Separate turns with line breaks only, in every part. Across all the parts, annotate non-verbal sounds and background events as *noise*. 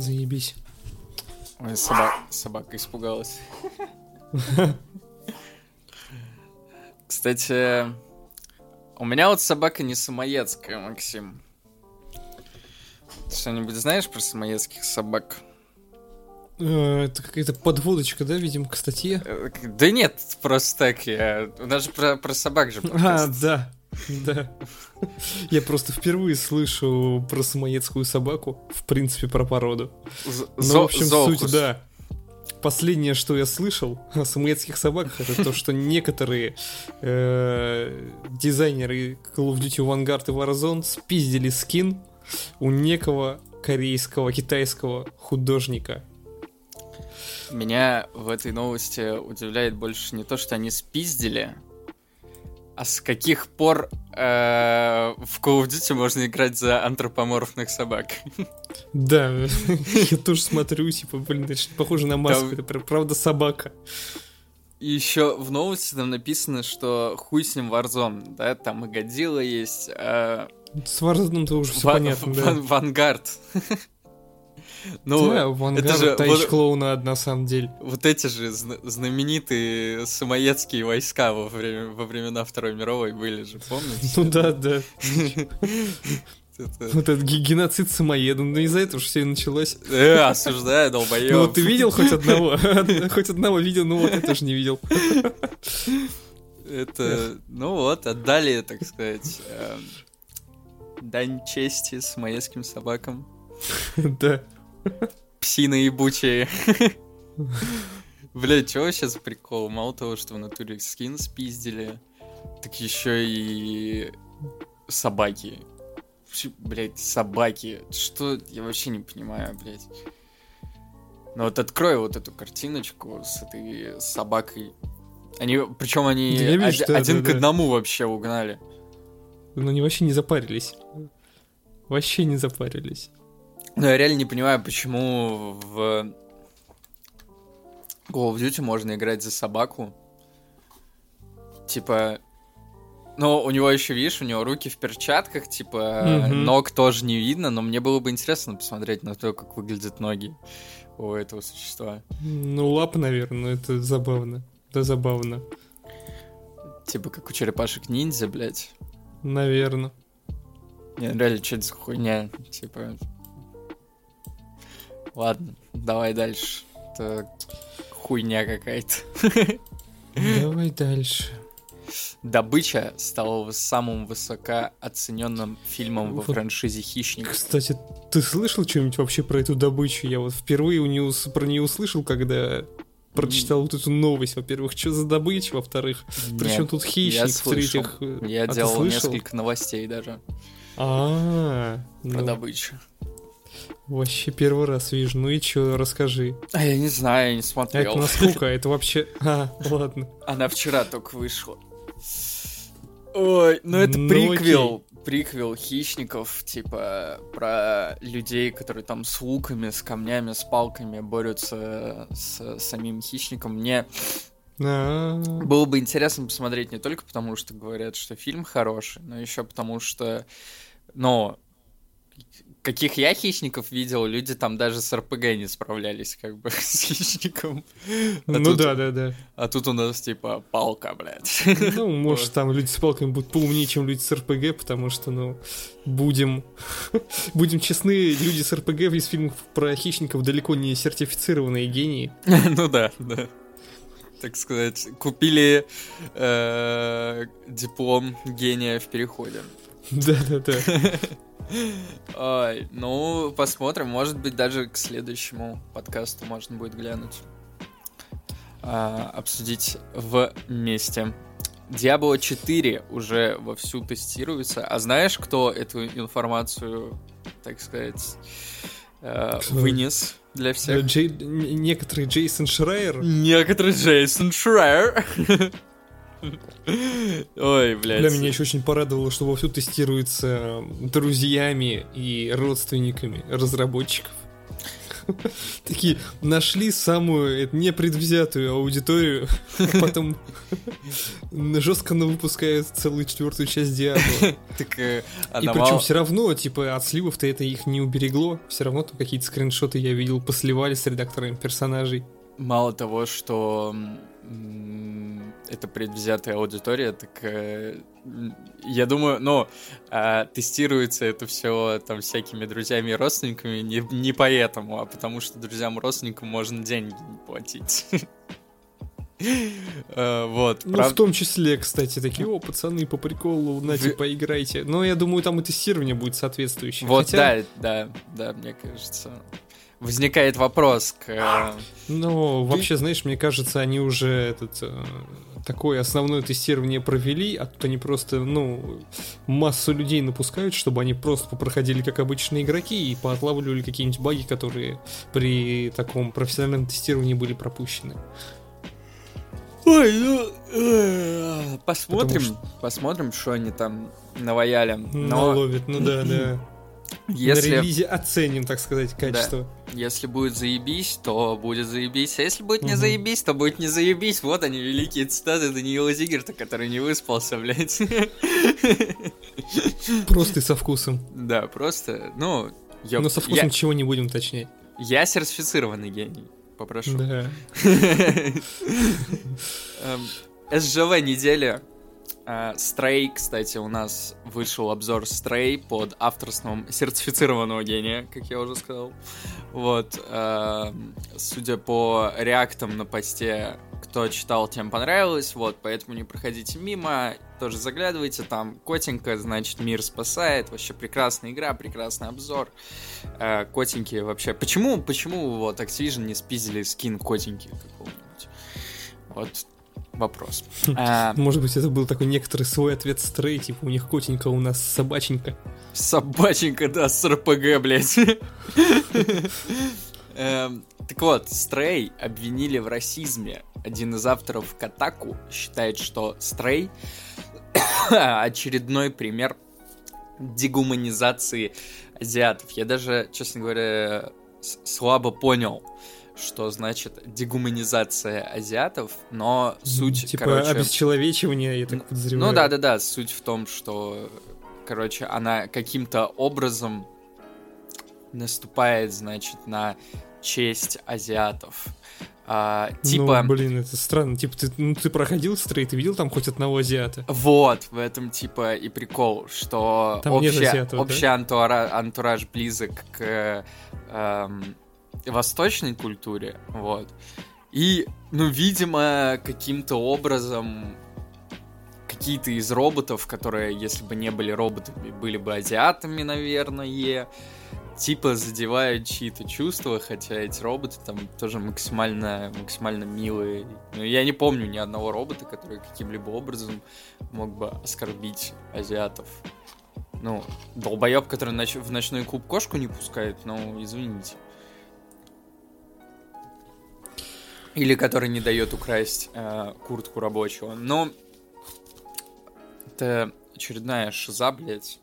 Заебись.
Ой, собак... собака испугалась. Кстати, у меня вот собака не самоедская, Максим. Ты что-нибудь знаешь про самоедских собак?
Э, Это какая-то подводочка, да, видимо, к статье?
Э, Да нет, просто так я... У нас же про, про собак же
А,
подкаст.
да, *laughs* да. Я просто впервые слышу про самоедскую собаку, в принципе, про породу. Ну, в общем, суть, да. Последнее, что я слышал о самоедских собаках, это то, что некоторые э, дизайнеры Call of Duty Vanguard и Warzone спиздили скин у некого корейского, китайского художника.
Меня в этой новости удивляет больше не то, что они спиздили, а с каких пор э, в Call of Duty можно играть за антропоморфных собак.
Да, я тоже смотрю, типа, блин, это похоже на маску, это пр- правда собака.
И еще в новости там написано, что хуй с ним Warzone, да, там и Годзилла есть, а
С Warzone-то уже все понятно, да.
Ван- Вангард. Ну,
да,
это
Вангард,
же
Тайч
вот-
клоуна на самом деле.
вот эти же зна- знаменитые самоедские войска во, время, во времена Второй мировой были же, помните?
Ну да, да. *laughs*
Это-
Вот этот ге- геноцид самоеда, ну из-за этого же все и началось.
Э, осуждаю, долбоёб.
Ну вот ты видел хоть одного? *laughs* Хоть одного видел, ну вот я тоже не видел.
Это, ну вот, отдали, так сказать, эм, дань чести самоедским собакам. *laughs*
Да.
Псины ебучие. Бля, чё вообще за прикол? Мало того, что в натуре скин спиздили, так еще и собаки. Блять, собаки. Что? Я вообще не понимаю, блять. Ну вот открой вот эту картиночку с этой собакой. Они, причем они
Да вижу,
оди-
да,
один
да,
к
да.
одному вообще угнали.
Ну они вообще не запарились. Вообще не запарились.
Но я реально не понимаю, почему в Call of Duty можно играть за собаку. Типа... Ну, у него еще, видишь, у него руки в перчатках, типа,
Мгм.
ног тоже не видно, но мне было бы интересно посмотреть на то, как выглядят ноги у этого существа.
Ну лапы, наверное, но это забавно. Да забавно.
Типа, как у черепашек ниндзя, блядь.
Наверное.
Не, реально, что это за хуйня? Типа... Ладно, давай дальше. Это хуйня какая-то.
Давай дальше.
Добыча стала самым высокооцененным фильмом во
Вот.
франшизе «Хищник».
Кстати, ты слышал что-нибудь вообще про эту добычу? Я вот впервые у нее, про нее услышал, когда прочитал вот эту новость. Во-первых, что за добыча? Во-вторых, причем тут хищник в-третьих. э,
Я
а
делал несколько новостей даже
А,
про
ну,
добычу.
Вообще первый раз вижу. Ну и чё, расскажи.
А я не знаю, я не
А это
смотрел.
насколько? Это вообще... А, ладно.
Она вчера только вышла. Ой, ну это
Ну,
приквел. Приквел хищников, типа, про людей, которые там с луками, с камнями, с палками борются с самим хищником. Мне
А,
Было бы интересно посмотреть не только потому, что говорят, что фильм хороший, но еще потому, что, ну, каких я хищников видел, люди там даже с РПГ не справлялись, как бы, *laughs* с хищником. А
Ну
тут-
да, да, да.
А тут у нас, типа, палка, блядь.
Ну, *laughs* может, там люди с палками будут поумнее, чем люди с РПГ, потому что, ну, будем... *laughs* будем честны, люди с РПГ из фильмов про хищников далеко не сертифицированные гении.
Ну да, да. Так сказать, купили э, диплом гения в переходе.
Да-да-да.
Ой, ну, посмотрим. Может быть, даже к следующему подкасту можно будет глянуть. А, обсудить вместе. Diablo 4 уже вовсю тестируется. А знаешь, кто эту информацию, так сказать, э, вынес для всех?
Некоторый Джейсон Шрайер.
Некоторый Джейсон Шрайер. *laughs* Ой, блядь.
Для меня еще очень порадовало, что вовсю тестируется друзьями и родственниками разработчиков. *laughs* Такие нашли самую э, непредвзятую аудиторию, а *laughs* потом *laughs* жестко выпускают целую четвертую часть Диабло.
Так, э,
И причем все равно, типа, от сливов-то это их не уберегло. Все равно там какие-то скриншоты я видел, посливали с редакторами персонажей.
Мало того, что это предвзятая аудитория, так э, я думаю, ну, э, тестируется это все там всякими друзьями и родственниками не, не поэтому, а потому что друзьям и родственникам можно деньги не платить. Э, *laughs* вот.
Ну, в том числе, кстати, такие, о, пацаны, по приколу, на, типа, играйте. Но я думаю, там и тестирование будет соответствующее.
Вот, да, да, да, мне кажется возникает вопрос к...
Ну, вообще, знаешь, мне кажется, они уже этот э, такое основное тестирование провели, а тут они просто, ну, массу людей напускают, чтобы они просто проходили как обычные игроки и поотлавливали какие-нибудь баги, которые при таком профессиональном тестировании были пропущены.
Ой, ну, э, посмотрим, что... посмотрим, что они там наваяли.
Но... Наловят, ну да, да. Если... На релизе оценим, так сказать, качество.
Да. Если будет заебись, то будет заебись. А если будет не заебись, то будет не заебись. Вот они, великие цитаты Даниила Зигерта, который не выспался, блядь.
Просто и со вкусом.
Да, просто, ну...
Ёп... Но со вкусом я... чего не будем точнее.
Я сертифицированный гений, попрошу.
Да.
СЖВ эм, неделя Стрей, кстати, у нас вышел обзор Стрей под авторством сертифицированного гения, как я уже сказал. Вот, э, судя по реактам на посте, кто читал, тем понравилось, вот, поэтому не проходите мимо, тоже заглядывайте, там котенька, значит, мир спасает, вообще прекрасная игра, прекрасный обзор. Э, котеньки вообще, почему, почему вот Activision не спиздили скин котеньки какого-нибудь? Вот, вопрос. *laughs*
А, Может быть, это был такой некоторый свой ответ стрей, типа у них котенька, у нас собаченька.
Собаченька, да, с РПГ, блядь. *laughs* Эм, так вот, Стрей обвинили в расизме. Один из авторов Катаку считает, что Стрей *coughs* очередной пример дегуманизации азиатов. Я даже, честно говоря, слабо понял, что значит дегуманизация азиатов, но суть,
типа,
короче...
обесчеловечивание, я так подозреваю.
Ну да-да-да, суть в том, что, короче, она каким-то образом наступает, значит, на честь азиатов. А, типа...
Ну, блин, это странно. Типа, ты, ну, ты проходил стрей, ты видел там хоть одного азиата?
Вот, в этом, типа, и прикол, что там общий, азиатов, общий да? антураж, антураж близок к эм, восточной культуре, вот. И, ну, видимо, каким-то образом какие-то из роботов, которые, если бы не были роботами, были бы азиатами, наверное, типа задевают чьи-то чувства, хотя эти роботы там тоже максимально, максимально милые. Но я не помню ни одного робота, который каким-либо образом мог бы оскорбить азиатов. Ну, долбоеб, который в ночной клуб кошку не пускает, ну, извините. Или который не дает украсть э, куртку рабочего. Но это очередная шиза, блядь,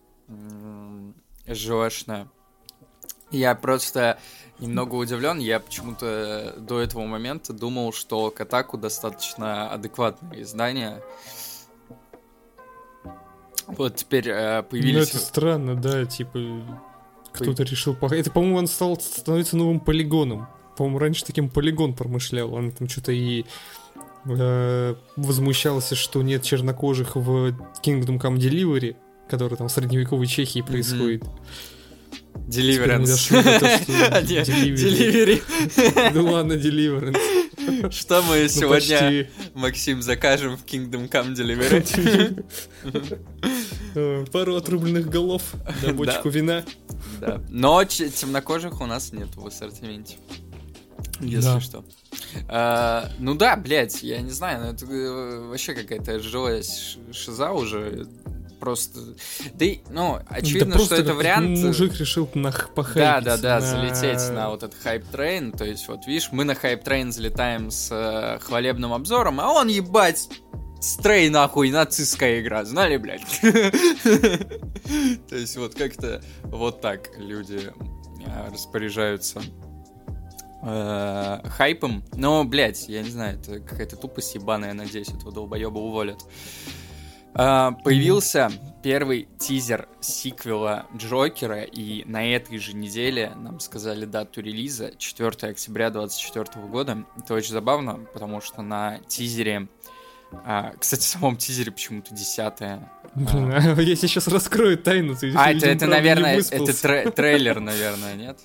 СЖОшная. Я просто немного удивлен. Я почему-то до этого момента думал, что Катаку достаточно адекватное издание. Вот теперь э, появились...
Ну, это странно, да, типа... Кто-то решил... Это, по-моему, он стал становиться новым полигоном по-моему, раньше таким полигон промышлял. Он там что-то и э, возмущался, что нет чернокожих в Kingdom Come Delivery, который там в средневековой Чехии происходит.
Deliverance. *laughs*
Delivery. Ну ладно, Deliverance.
Что мы ну, сегодня, Максим, закажем в Kingdom Come Delivery? *laughs*
Э, пару отрубленных голов, да, бочку вина.
Но темнокожих у нас нет в ассортименте. Если да. что. А, ну да, блядь, я не знаю, но это э, вообще какая-то живая шиза уже просто... Да, ну, очевидно, да что это вариант...
Мужик решил нах
Да, да, да, на... залететь на вот этот hype train. То есть, вот видишь, мы на hype train залетаем с э, хвалебным обзором, а он, ебать, Stray, нахуй, нацистская игра, знали, блядь? *laughs* То есть, вот как-то вот так люди э, распоряжаются э, хайпом. Но, блядь, я не знаю, это какая-то тупость ебаная, надеюсь, этого долбоеба уволят. Э, появился первый тизер сиквела Джокера, и на этой же неделе нам сказали дату релиза, 4 октября 2024 года. Это очень забавно, потому что на тизере а, кстати, в самом тизере почему-то десятое.
Блин, а я сейчас раскрою тайну. Ты,
а, это, это наверное, это тре- трейлер, наверное, нет?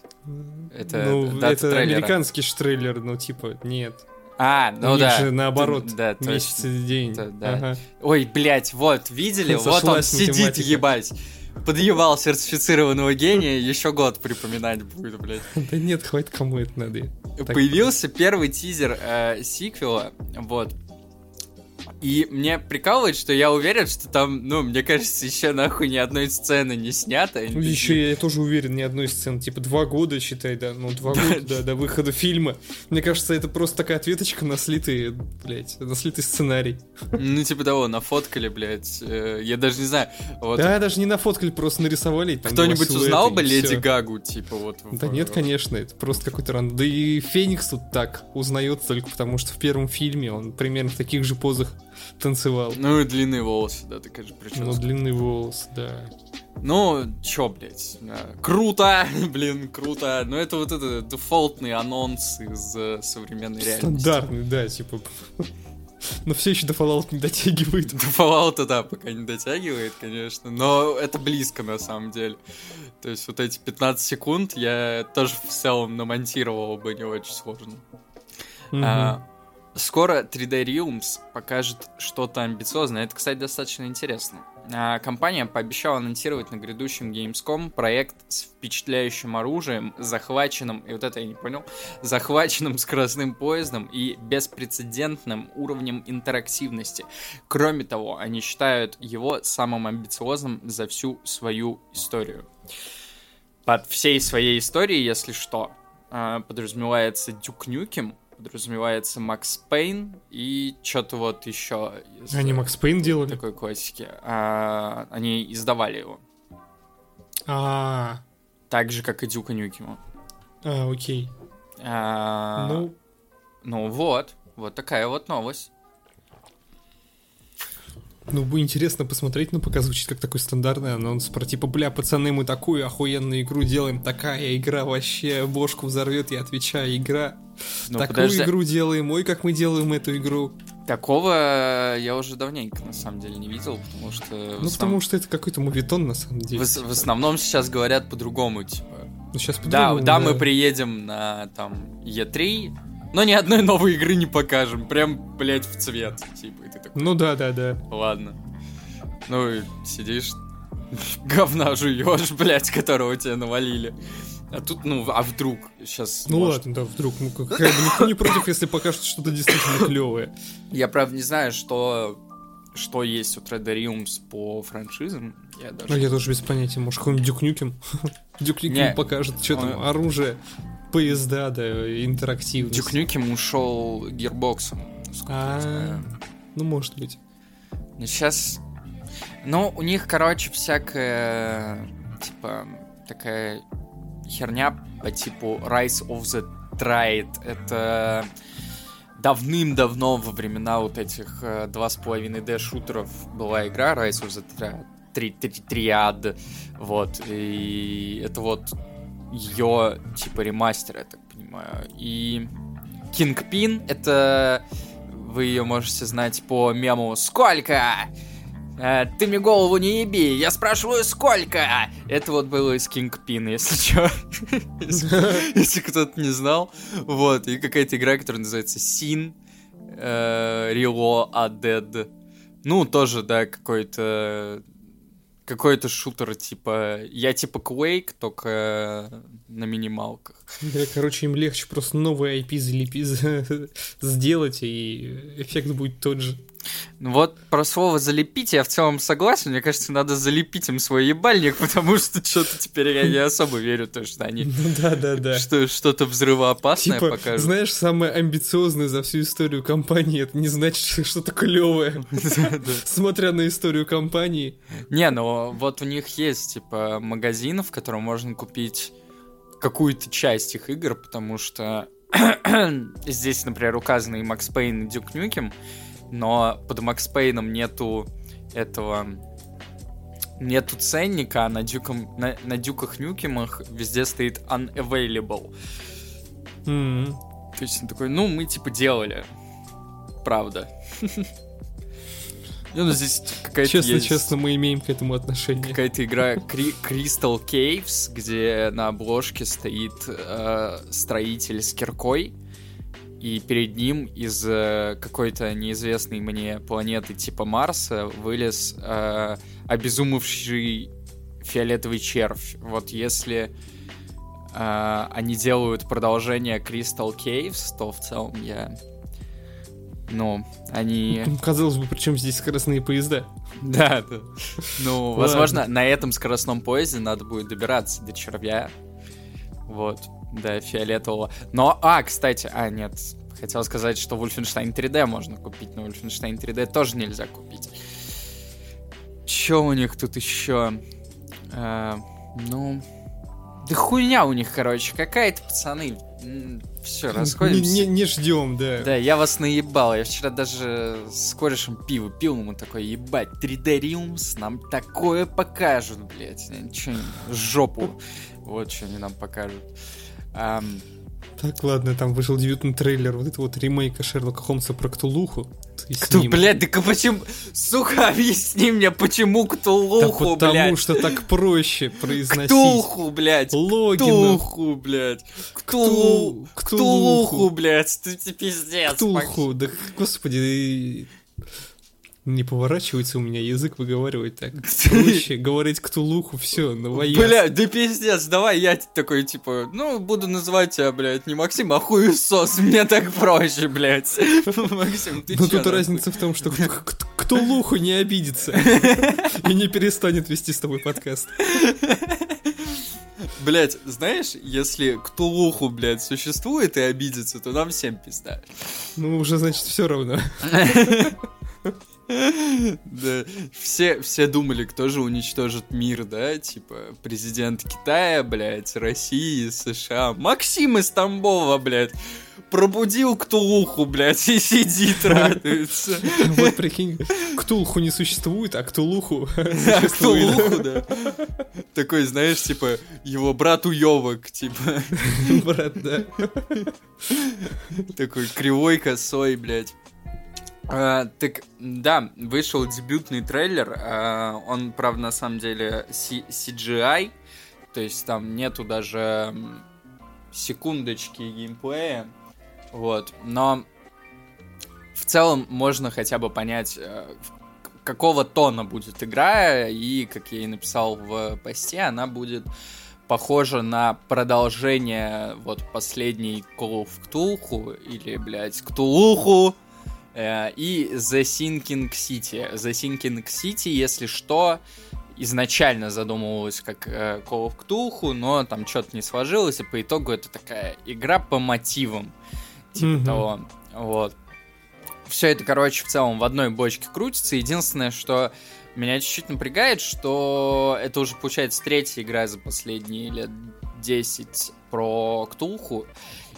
Это, ну, это трейлера. американский ж трейлер, ну, типа, нет.
А, ну да.
же наоборот, да, месяц и день.
Да, да. Ага. Ой, блядь, вот, видели? вот он сидит, ебать. Подъебал сертифицированного гения, еще год припоминать будет, блядь. *laughs*
Да нет, хватит, кому это надо.
Появился первый тизер э, сиквела, вот, и мне прикалывает, что я уверен, что там, ну, мне кажется, еще нахуй ни одной сцены не снято.
Ну, еще я тоже уверен, ни одной сцены. Типа два года, считай, да. Ну, два года да, до выхода фильма. Мне кажется, это просто такая ответочка на слитый, блядь, на слитый сценарий.
Ну, типа того, нафоткали, блядь. Э, я даже не знаю.
Вот. Да, даже не нафоткали, просто нарисовали.
Кто-нибудь узнал бы Леди Гагу, типа вот?
Да нет, конечно, это просто какой-то ран. Да и Феникс тут так узнается только потому, что в первом фильме он примерно в таких же позах танцевал.
Ну и длинные волосы, да, такая же прическа.
Ну, длинные волосы, да.
Ну, чё, блядь, круто, *laughs* блин, круто. Но это вот это дефолтный анонс из э, современной реальности.
Стандартный, да, типа... Но все еще до Fallout не дотягивает.
До Fallout, да, пока не дотягивает, конечно. Но это близко, на самом деле. То есть вот эти 15 секунд я тоже в целом намонтировал бы не очень сложно. Mm-hmm. А, Скоро 3D Realms покажет что-то амбициозное. Это, кстати, достаточно интересно. А, компания пообещала анонсировать на грядущем Gamescom проект с впечатляющим оружием, захваченным, и вот это я не понял, захваченным скоростным поездом и беспрецедентным уровнем интерактивности. Кроме того, они считают его самым амбициозным за всю свою историю. Под всей своей историей, если что, а, подразумевается Дюк Нюкем, подразумевается Макс Пейн и что-то вот еще.
Из они Макс Пейн делали?
Такой классики. А, они издавали его.
А, -а, а
Так же, как и Дюка Нюкима.
А, окей.
А, ну... Ну вот, вот такая вот новость.
Ну, бы интересно посмотреть, но пока звучит как такой стандартный анонс про типа, бля, пацаны, мы такую охуенную игру делаем, такая игра вообще бошку взорвет, я отвечаю, игра. Ну, такую подожди. игру делаем, ой, как мы делаем эту игру.
Такого я уже давненько, на самом деле, не видел, потому что... Ну,
основ... потому что это какой-то мувитон, на самом деле.
В, в основном сейчас говорят по-другому, типа...
Ну, сейчас
по-другому, да, да, да, мы приедем на, там, Е3, но ни одной новой игры не покажем. Прям, блядь, в цвет. Типа, и ты такой...
Ну да, да, да.
Ладно. Ну, сидишь, *laughs* говна жуешь, блядь, которого тебе навалили. А тут, ну, а вдруг сейчас.
Ну может... ладно, да, вдруг. Ну, как, как бы никто не против, если покажут что-то действительно клевое.
Я правда не знаю, что что есть у Тредариумс по франшизам.
Я даже... Ну, я тоже без понятия. Может, какой-нибудь Дюкнюкем? *laughs* Дюкнюкем покажет, что там, оружие, поезда, да, интерактивность.
Дюкнюкем ушел гирбоксом.
А, ну, может быть.
Ну, сейчас... Ну, у них, короче, всякая, типа, такая херня по типу Rise of the Triad. Это давным-давно во времена вот этих 2,5D шутеров была игра Rise of the Triad. Три, три, триад, вот, и это вот ее, типа, ремастер, я так понимаю. И Kingpin, это вы ее можете знать по мему «Сколько?» э, Ты мне голову не еби, я спрашиваю, сколько? Это вот было из Kingpin, если что. *laughs* Если кто-то не знал. Вот, и какая-то игра, которая называется Sin Rio A Dead. Ну, тоже, да, какой-то какой-то шутер, типа, я типа Quake, только на минималках.
Да, короче, им легче просто новый IP залепить, *laughs* сделать, и эффект будет тот же.
Ну вот про слово залепить я в целом согласен. Мне кажется, надо залепить им свой ебальник, *laughs* потому что что-то теперь я не особо верю, то, что они
ну, да, да, да.
Что, что-то взрывоопасное типа, покажут.
Знаешь, самое амбициозное за всю историю компании, это не значит, что что-то клевое. *laughs* Смотря на историю компании.
Не, ну вот у них есть, типа, магазин, в котором можно купить какую-то часть их игр, потому что *clears throat* здесь, например, указаны и Макс Пейн, и Дюк Нюкем, но под Макс Пейном нету этого нету ценника, а на, дюком, на, на дюках Нюкемах везде стоит unavailable.
М.
То есть он такой, ну, мы типа делали. Правда. *laughs* Ну, здесь какая-то
Честно,
есть
честно, мы имеем к этому отношение.
какая-то игра *laughs* Crystal Caves, где на обложке стоит э, строитель с киркой, и перед ним из э, какой-то неизвестной мне планеты типа Марса вылез э, обезумевший фиолетовый червь. Вот если э, они делают продолжение Crystal Caves, то в целом я... Ну, они...
Казалось бы, причем здесь скоростные поезда.
Да, да. Ну, возможно, на этом скоростном поезде надо будет добираться до червя. Вот, до фиолетового. Но, а, кстати, а, нет, хотел сказать, что Wolfenstein 3D можно купить, но Wolfenstein 3D тоже нельзя купить. Чё у них тут еще? ну, да хуйня у них, короче, какая-то, пацаны. Все,
Не,
расходимся.
не- не ждем, да.
Да, я вас наебал. Я вчера даже с корешем пиво пил, ему такой, ебать, 3D Realms нам такое покажут, блядь. Ничего, не- жопу. *laughs* Вот что они нам покажут. Ам,
Так, ладно, там вышел дебютный трейлер вот этого вот ремейка Шерлока Холмса про Ктулуху.
Кто, блядь, да почему... Сука, *laughs* объясни мне, почему
Да
Ктулуху,
потому
блядь.
что так проще произносить.
Ктулху, блядь.
Логинов.
Ктулху, блядь. Ктулу...
Ктулуху.
Ктулуху, блядь. Ты, ты пиздец.
Ктулху. Да, господи, не поворачивается у меня язык выговаривать так. *laughs* Проще говорить Ктулуху, все, новояз.
Блядь, да пиздец, давай я такой, типа, ну, буду называть тебя, блядь, не Максим, а хуесос, мне так проще, блядь. *laughs* Максим, ты
Но
чё,
тут разница в том, что Кт- Кт- Ктулуху не обидится *laughs* и не перестанет вести с тобой подкаст.
Блядь, знаешь, если Ктулуху, блядь, существует и обидится, то нам всем пизда.
Ну, уже, значит, все равно.
Да, все, все думали, кто же уничтожит мир, да? Типа, президент Китая, блядь, России, США. Максим из Тамбова, блядь, пробудил Ктулуху, блядь, и сидит, радуется.
Вот прикинь, Ктулху не существует, а Ктулуху *laughs*
А
существует.
Ктулуху, да. Такой, знаешь, типа, его брат уёбок, типа, *laughs*
Брат, да.
такой кривой, косой, блядь. А, так, да, вышел дебютный трейлер. а, он, правда, на самом деле C- CGI. То есть там нету даже секундочки геймплея. Вот. Но в целом можно хотя бы понять, э, какого тона будет игра. И, как я и написал в посте, она будет похожа на продолжение вот последней Call of Cthulhu или, блядь, Ктулуху и The Sinking City. The Sinking City, если что, изначально задумывалась как э, Call of Cthulhu, но там что-то не сложилось, и по итогу это такая игра по мотивам. Типа
Мгм.
того. Вот. Все это, короче, в целом в одной бочке крутится. Единственное, что меня чуть-чуть напрягает, что это уже, получается, третья игра за последние лет 10 про Ктулху.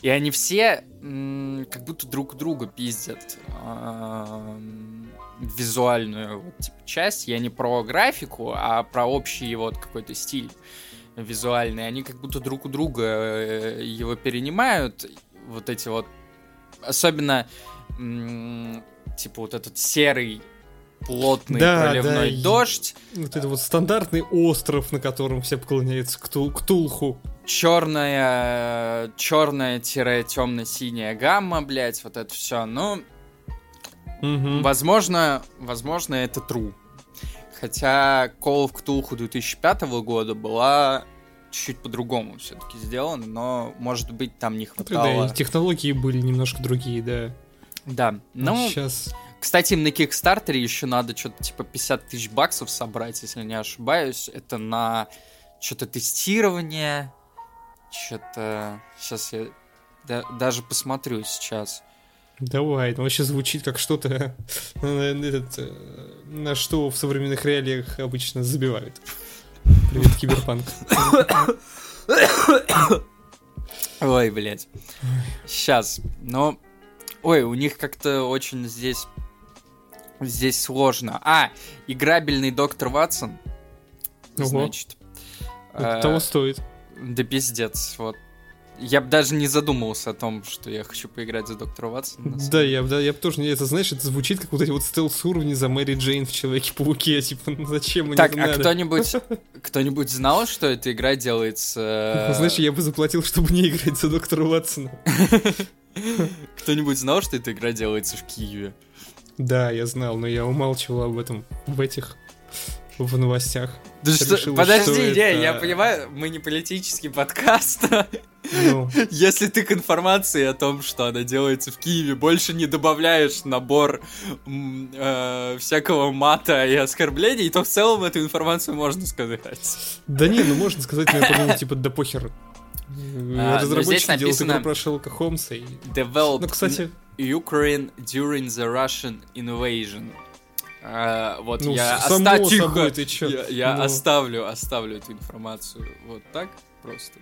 И они все как будто друг друга пиздят визуальную вот, типа, часть. Я не про графику, а про общий вот какой-то стиль визуальный. Они как будто друг у друга э, его перенимают. Вот эти вот... Особенно типа вот этот серый плотный
Да,
проливной
да,
дождь,
Вот это вот стандартный остров, на котором все поклоняются Ктул- Ктулху.
Черная, черная темно-синяя гамма, блять, вот это все. Ну,
Мгм.
возможно, возможно, это true. Хотя Call of Cthulhu 2005 года была чуть-чуть по-другому все-таки сделана, но, может быть, там не
Да,
хватало.
и технологии были немножко другие, да.
Да, ну,
Сейчас
Кстати, на Кикстартере еще надо что-то типа 50 тысяч баксов собрать, если не ошибаюсь. Это на что-то тестирование. Что-то... Сейчас я да- даже посмотрю сейчас.
Давай, ну вообще звучит как что-то, *laughs* э, э, на что в современных реалиях обычно забивают. Привет, киберпанк.
Ой, блядь. Сейчас. Но... Ой, у них как-то очень здесь... Здесь сложно. А, играбельный доктор Ватсон.
Ого.
Значит.
Это
э,
того стоит.
Да пиздец, вот. Я бы даже не задумывался о том, что я хочу поиграть за доктора Ватсона.
Да, я, да, я бы тоже не это, знаешь, это звучит как вот эти вот стелс-уровни за Мэри Джейн в Человеке-пауке, типа, ну зачем мне
Так,
это
а
надо?
кто-нибудь, *laughs* кто-нибудь знал, что эта игра делается... э,
Знаешь, я бы заплатил, чтобы не играть за доктора Ватсона. *laughs*
Кто-нибудь знал, что эта игра делается в Киеве?
Да, я знал, но я умалчивал об этом в этих в новостях.
Да
Решила,
что, подожди,
что
не,
это-
я понимаю, мы не политический подкаст.
Ну, *laughs*
Если ты к информации о том, что она делается в Киеве, больше не добавляешь набор э, всякого мата и оскорблений, то в целом эту информацию можно сказать.
да не, ну можно сказать, но я подумал, типа, да похер. *laughs*
ну,
Разработчики
здесь
делают игру про Шерлока Холмса. и-
Developed
Ну, кстати,
Ukraine during the Russian invasion. А, вот
Ну,
я
с- само
оста- тихо.
собой, ты чё?
я, я
Ну.
оставлю, оставлю эту информацию вот так просто.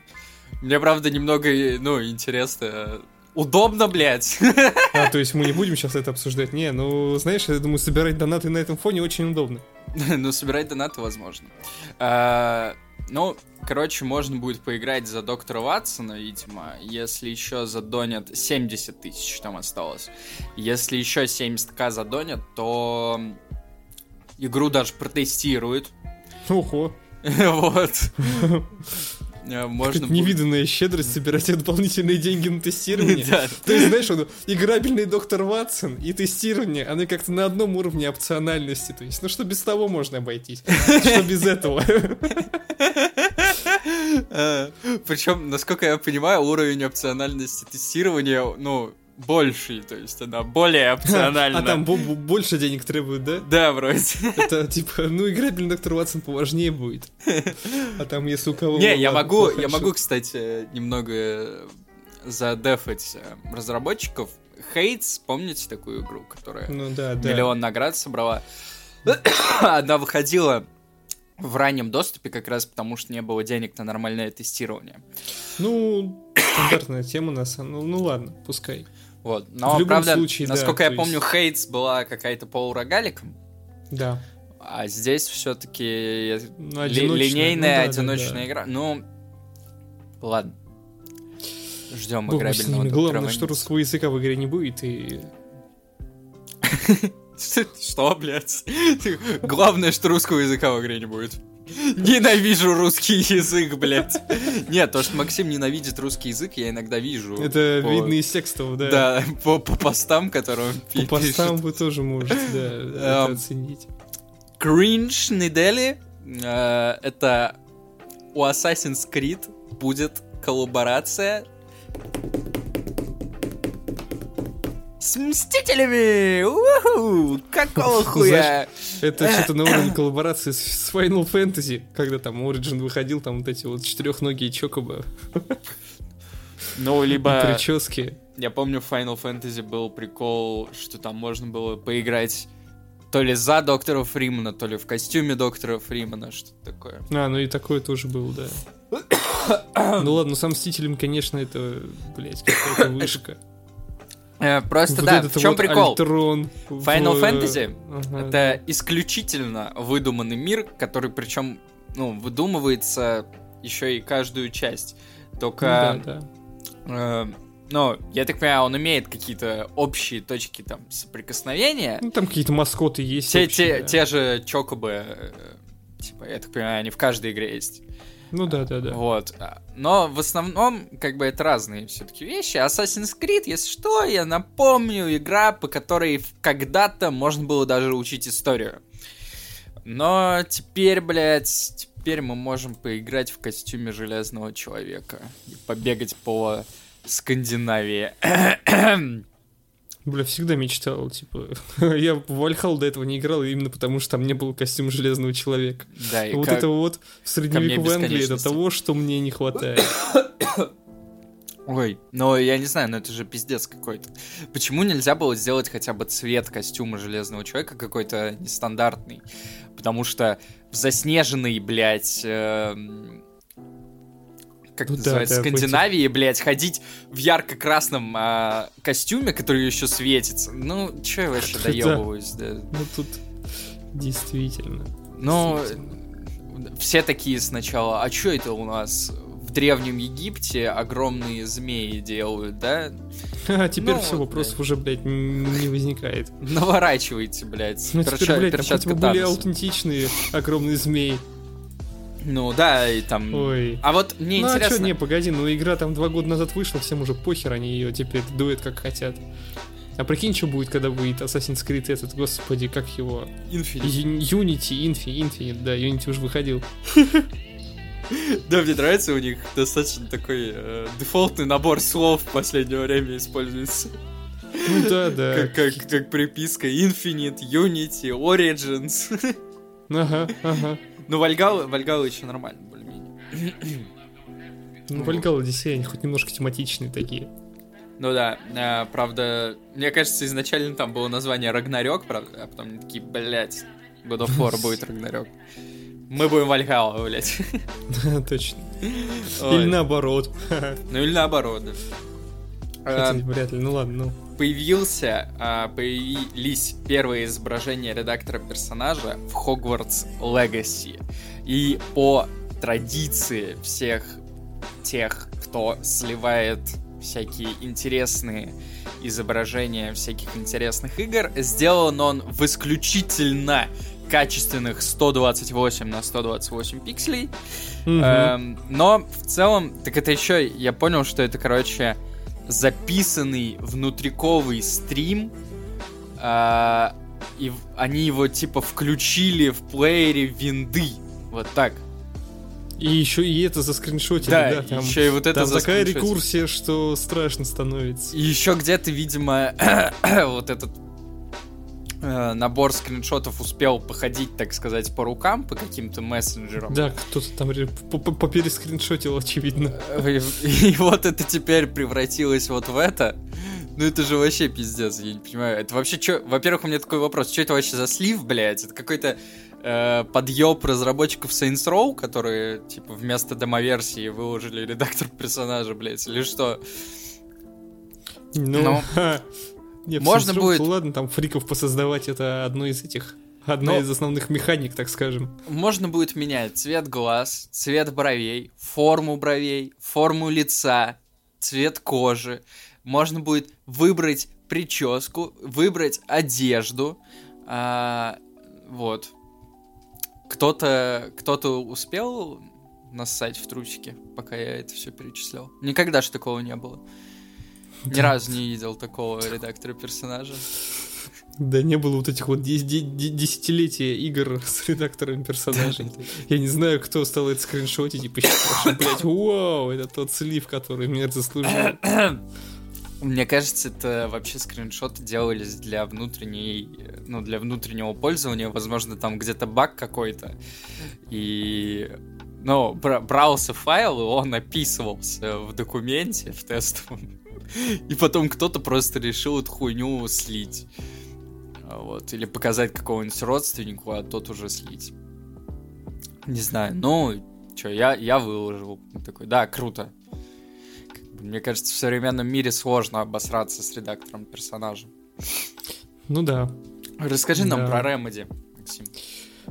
Мне правда немного, э, ну, интересно. Удобно, блядь. *laughs*
а, то есть мы не будем сейчас это обсуждать? Не, ну, знаешь, я думаю, собирать донаты на этом фоне очень удобно. *laughs*
ну, собирать донаты возможно. А, ну, короче, можно будет поиграть за доктора Ватсона, видимо, если еще задонят 70 тысяч там осталось. Если еще 70к задонят, то игру даже протестируют.
Ого. *laughs*
Вот. *laughs* Э, Можно будет-
невиданная щедрость собирать дополнительные деньги на тестирование. *laughs*
Да.
То есть, знаешь, он играбельный доктор Ватсон и тестирование, они как-то на одном уровне опциональности. То есть, ну что без того можно обойтись, что без этого.
Причем, насколько я понимаю, уровень опциональности тестирования, ну, больший, то есть она более опциональна.
А там бо- бо- больше денег требуют, да?
Да, вроде.
Это типа, ну играбельный доктор Ватсон поважнее будет. А там если у кого...
Не, я могу, я могу, кстати, немного задефать э, разработчиков. Хейтс, помните такую игру, которая
Ну да, да.
миллион наград собрала? *coughs* Она выходила в раннем доступе как раз потому, что не было денег на нормальное тестирование.
Ну, *coughs* стандартная тема на самом... Ну, ну ладно, пускай.
Вот.
В
Но,
любом
правда,
случае, да,
насколько я
то
помню,
есть-
Хейтс была какая-то полурогаликом,
Да.
а здесь все-таки
Ну, одиночная,
линейная
ну да, да,
одиночная
да.
игра. Ну, ладно. Ждем
Бог с
играбельного доктора *laughs* *laughs*
Главное, что русского языка в игре не будет, и...
Что, блядь? Главное, что русского языка в игре не будет. Ненавижу русский язык, блядь. Нет, то, что Максим ненавидит русский язык, я иногда вижу.
Это
по-
видно из текстов, да.
Да, по, по постам, которые он
По
пи-
постам
пишет.
вы тоже можете, да, это
Эм,
оценить.
Кринж недели. э, Это у Assassin's Creed будет коллаборация с Мстителями! Уху! Какого хуя?
Это что-то на уровне коллаборации с, с Final Fantasy, когда там Origin выходил, там вот эти вот четырехногие чокоба,
Ну, либо...
прически.
Я помню, в Final Fantasy был прикол, что там можно было поиграть то ли за доктора Фримана, то ли в костюме доктора Фримана, что-то такое.
А, ну и такое тоже было, да. *coughs* Ну ладно, сам Мстителем, конечно, это, блядь, какая-то *coughs* вышка.
Э, просто
Вот
да, в чем
вот
прикол?
Альтрон в-
Final Fantasy
Ага.
Это исключительно выдуманный мир, который причем, ну, выдумывается еще и каждую часть.
Ну
Только,
да, да.
э, ну, я так понимаю, он имеет какие-то общие точки там соприкосновения.
Ну там какие-то маскоты есть.
Те,
общие,
те,
да.
те же чокобы, э, типа, я так понимаю, они в каждой игре есть.
Ну да, да, да.
Вот. Но в основном, как бы, это разные все-таки вещи. Assassin's Creed, если что, я напомню, игра, по которой когда-то можно было даже учить историю. Но теперь, блядь, теперь мы можем поиграть в костюме Железного Человека и побегать по Скандинавии. *clears throat*
Бля, всегда мечтал, типа... *laughs* Я в Вальхал до этого не играл, именно потому что там не было костюма Железного Человека.
Да, и
вот
как-
это вот в средневековой Англии, это того, что мне не хватает. *coughs*
Ой, ну я не знаю, но это же пиздец какой-то. Почему нельзя было сделать хотя бы цвет костюма Железного Человека какой-то нестандартный? Потому что в заснеженной, блядь, эм, как
Ну
это
да,
называется,
да,
Скандинавии, блядь, ходить в ярко-красном а, костюме, который еще светится. Ну, че я вообще *laughs*
Да.
доебываюсь, да.
Ну тут действительно.
Но
Действительно.
все такие сначала, а что это у нас в Древнем Египте огромные змеи делают, да? *laughs*
А теперь
Ну,
все,
вот,
вопросов уже, блядь, не возникает.
Наворачивайте, блядь.
Ну теперь, блядь,
перчатка
хотя бы
Таноса.
аутентичные огромные змеи.
Ну да, и там...
Ой.
А вот мне
ну а
интересно...
чё, не, погоди, ну игра там два года назад вышла, всем уже похер, они ее теперь дуют как хотят. А прикинь, что будет, когда выйдет Assassin's Creed этот, господи, как его?
Infinite.
Unity, Infi, Infinite, да, Unity уже выходил.
Да, мне нравится, у них достаточно такой э, дефолтный набор слов в последнее время используется.
Ну да, да.
Как, как, как приписка Infinite, Unity, Origins.
Ага, ага.
Ну, Вальгал, Вальгал еще нормально, более-менее.
Ну, Вальгал Одиссей, они хоть немножко тематичные такие.
Ну да, э, правда, мне кажется, изначально там было название Рагнарёк, правда, а потом они такие, блядь, God of War будет Рагнарёк. Мы будем Вальгалла, блядь.
Да, *laughs* Точно. Или наоборот.
Ну или наоборот, да.
Хотя
Э,
вряд ли, ну ладно, ну.
Появился, а, появились первые изображения редактора персонажа в Хогвартс Легаси. И по традиции всех тех, кто сливает всякие интересные изображения всяких интересных игр, сделан он в исключительно качественных 128 на 128 пикселей.
Мгм.
Эм, но в целом, так это еще, я понял, что это, короче, записанный внутриковый стрим. а, и они его типа включили в плеере винды. Вот так.
И еще и это заскриншотили,
Да,
да, там.
еще и вот это
Там такая рекурсия, что страшно становится.
И еще где-то, видимо, *coughs* вот этот э, набор скриншотов успел походить, так сказать, по рукам, по каким-то мессенджерам.
Да, кто-то там ре- по- по- поперескриншотил, очевидно.
И, и вот это теперь превратилось вот в это. Ну это же вообще пиздец, я не понимаю. Это вообще что? Во-первых, у меня такой вопрос. Что это вообще за слив, блядь? Это какой-то э, подъеб разработчиков Saints Row, которые, типа, вместо демоверсии выложили редактор персонажа, блядь, или что?
Ну,
Ну, *laughs*
ха. Не, в
можно будет-
Ладно, там фриков посоздавать, это одно из этих... Одна
Но-
из основных механик, так скажем.
Можно будет менять цвет глаз, цвет бровей, форму бровей, форму лица, цвет кожи. Можно будет выбрать прическу, выбрать одежду. А, вот. Кто-то кто-то успел нассать в трусики, пока я это все перечислял. Никогда же такого не было. Ни разу не видел такого редактора персонажа.
Да не было вот этих вот дес- де- де- десятилетия игр с редактором персонажей. Я не знаю, кто стал это скриншотить и посчитал, блядь, вау, это тот слив, который мир заслужил.
Мне кажется, это вообще скриншоты делались для внутренней, ну, для внутреннего пользования. Возможно, там где-то баг какой-то. И, ну, бра- брался файл, и он описывался в документе, в тестовом. И потом кто-то просто решил эту хуйню слить. А Вот. Или показать какого-нибудь родственнику, а тот уже слить. Не знаю. Ну, что, я, я выложил. Такой, да, круто. Мне кажется, в современном мире сложно обосраться с редактором персонажа.
Ну да.
Расскажи нам
Да.
про Ремеди, Максим.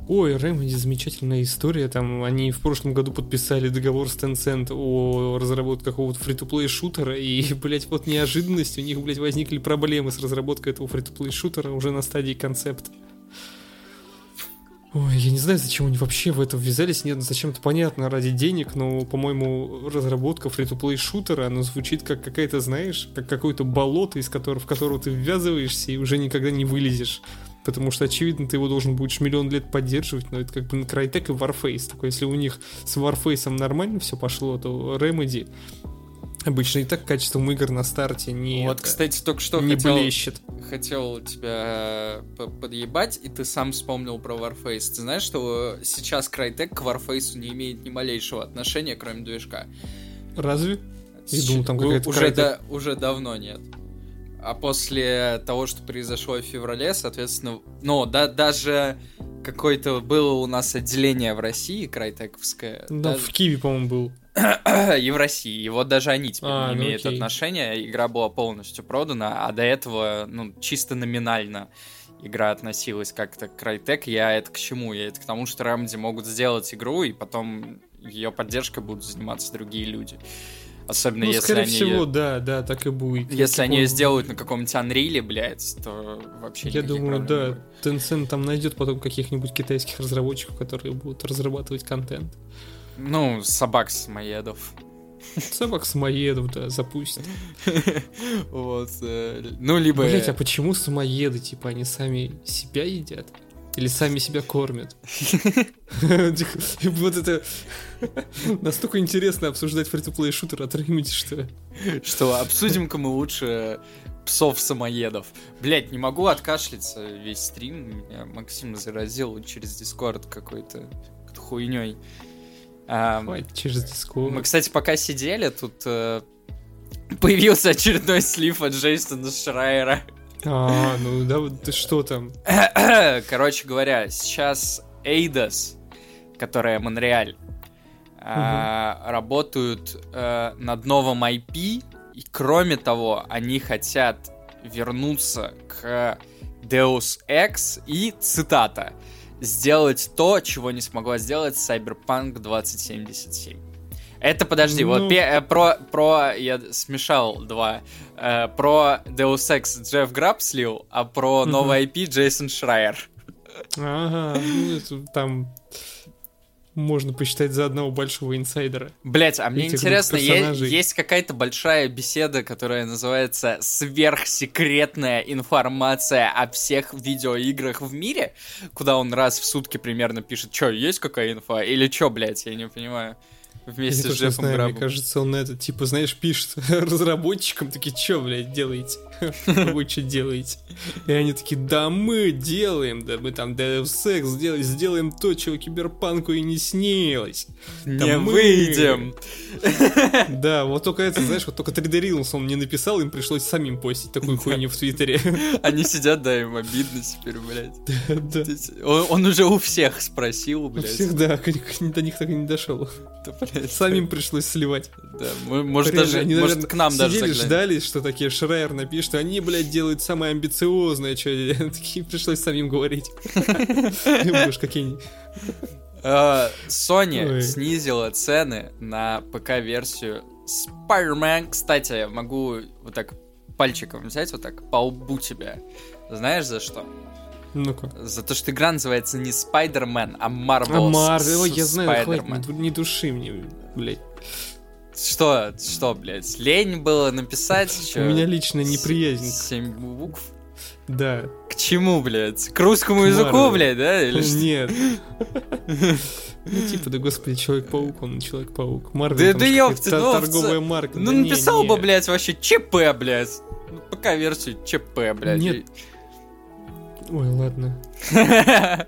Ой, Remedy замечательная история. Там они в прошлом году подписали договор с Tencent о разработке какого-то фри-то-плей шутера. И, *laughs* блять, вот неожиданность, у них, блять, возникли проблемы с разработкой этого фри-то-плей шутера уже на стадии концепта. Ой, я не знаю, зачем они вообще в это ввязались. Нет, зачем-то понятно, ради денег, но, по-моему, разработка фри-то-плей шутера, она звучит как какая-то, знаешь, как какое-то болото, из которого, в которого ты ввязываешься и уже никогда не вылезешь. Потому что, очевидно, ты его должен будешь миллион лет поддерживать, но это как бы на Crytek и Warface. Только если у них с Warface нормально все пошло, то Remedy обычно и так качеством игр на старте не,
вот, кстати, только что
не
хотел,
блещет.
хотел тебя э, по- подъебать, и ты сам вспомнил про Warface. Ты знаешь, что сейчас Crytek к Warface не имеет ни малейшего отношения, кроме движка?
Разве? Я думал, там какая-то
уже,
Crytek.
да- уже давно нет. А после того, что произошло в феврале, соответственно, ну, да, даже какое-то было у нас отделение в России, крайтековское.
Да,
даже-
в Киеве, по-моему, был. *coughs*
и в России. И вот даже они теперь
А,
не
ну
имеют
окей.
отношения. Игра была полностью продана, а до этого, ну, чисто номинально игра относилась как-то к Crytek. Я это к чему? Я это к тому, что Remedy могут сделать игру, и потом ее поддержкой будут заниматься другие люди. Особенно
Ну,
если
скорее
они...
всего, да, да, так и будет.
Если они
Типа,
ее сделают на каком-нибудь Unreal, блядь, то вообще
Я думаю, да, Tencent там найдет потом каких-нибудь китайских разработчиков, которые будут разрабатывать контент.
Ну, собак самоедов.
Собак самоедов, да, запустят. *laughs*
Вот. э, Ну, либо...
Блять, а почему самоеды, типа, они сами себя едят? Или сами себя кормят? *laughs* *laughs* Вот это *laughs* настолько интересно обсуждать фри-то-плей шутер от Remedy, что...
Что, обсудим-ка мы лучше псов-самоедов. Блять, не могу откашляться весь стрим. Меня Максим заразил через Дискорд какой-то хуйней.
Хватит через Discord.
мы, кстати, пока сидели, тут э, появился очередной слив от Джейсона Шрайера.
А, ну да, вот ты что там? *clears throat*
Короче говоря, сейчас Eidos, которая Монреаль, а, работают э, над новым IP, и кроме того, они хотят вернуться к Deus Ex и, цитата, сделать то, чего не смогла сделать Cyberpunk 2077. Это, подожди,
Ну.
вот пе- э, про, про, я смешал два, Э, про Deus Ex Джефф Граб слил, а про
Мгм.
новый IP Джейсон Шрайер.
Ага, ну это там можно посчитать за одного большого инсайдера.
Блять, а мне
Этих
интересно,
двух
е-
персонажей.
есть какая-то большая беседа, которая называется «Сверхсекретная информация о всех видеоиграх в мире», куда он раз в сутки примерно пишет, чё, есть какая инфа? Или чё, блять, я не понимаю. Вместе с Джеффом
знаю, мне кажется, он это, типа, знаешь, пишет *laughs* разработчикам, такие, чё, блядь, делаете? *laughs* Вы что делаете? И они такие, да мы делаем, да мы там Deus Ex сделаем, сделаем то, чего Киберпанку и не снилось.
Не
мы-
выйдем. *laughs*
Да, вот только это, знаешь, вот только 3D Realms он не написал, им пришлось самим постить такую хуйню в Твиттере. *laughs*
Они сидят, да, им обидно теперь, блядь. Он, уже у всех спросил,
У
блядь.
всех, да, до них так и не дошел. Самим пришлось сливать.
Да, может, даже, может, к нам даже
сидели, ждали, что такие Шрайер напишет, они, блядь, делают самое амбициозное, что *laughs* такие пришлось самим говорить. Думаешь, какие
Э, Sony снизила цены на ПК-версию Spider-Man. Кстати, могу вот так пальчиком взять, вот так по лбу тебя. Знаешь за что?
Ну-ка.
За то, что игра называется не Spider-Man, а Marvel.
А Марвел, я знаю, хватит, не души мне, блядь.
Что, что, блядь, лень было написать?
У меня личная неприязнь.
Семь букв?
Да.
К чему, блядь? К русскому
К
языку, блядь, да? Или?
Нет. *laughs* Ну, типа, да господи, Человек-паук, он Человек-паук. Марвел,
Да- да ёпты, ну,
торговая марка.
Ну, написал бы, блядь, вообще ЧП, блядь. Ну, ПК-версию ЧП, блядь.
Нет. Ой, ладно. *laughs*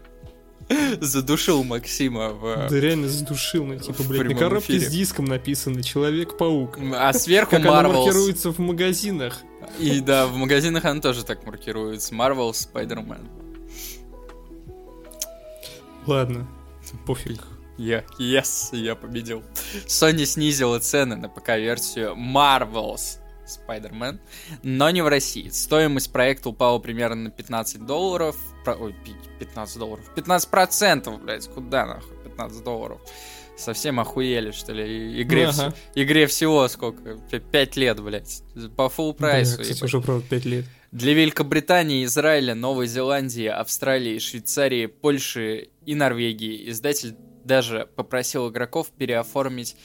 *laughs*
Задушил Максима в...
Да реально задушил, ну, типа, блядь, на коробке
эфире.
с диском написано Человек-паук.
А сверху
Как она
Marvels.
маркируется в магазинах.
И да, в магазинах она тоже так маркируется. Marvel, Spider-Man.
Ладно, пофиг.
Я, yes, я победил. Sony снизила цены на ПК-версию Marvels Spider-Man, но не в России. Стоимость проекта упала примерно на 15 долларов. Ой, пи- 15 долларов. 15 процентов, блядь, куда нахуй 15 долларов? Совсем охуели, что ли? И- Игре,
Ага.
вс- игре всего сколько? 5 лет, блядь. По full
Да,
прайсу.
кстати,
ебать.
уже, правда, 5 лет.
Для Великобритании, Израиля, Новой Зеландии, Австралии, Швейцарии, Польши и Норвегии издатель даже попросил игроков переоформить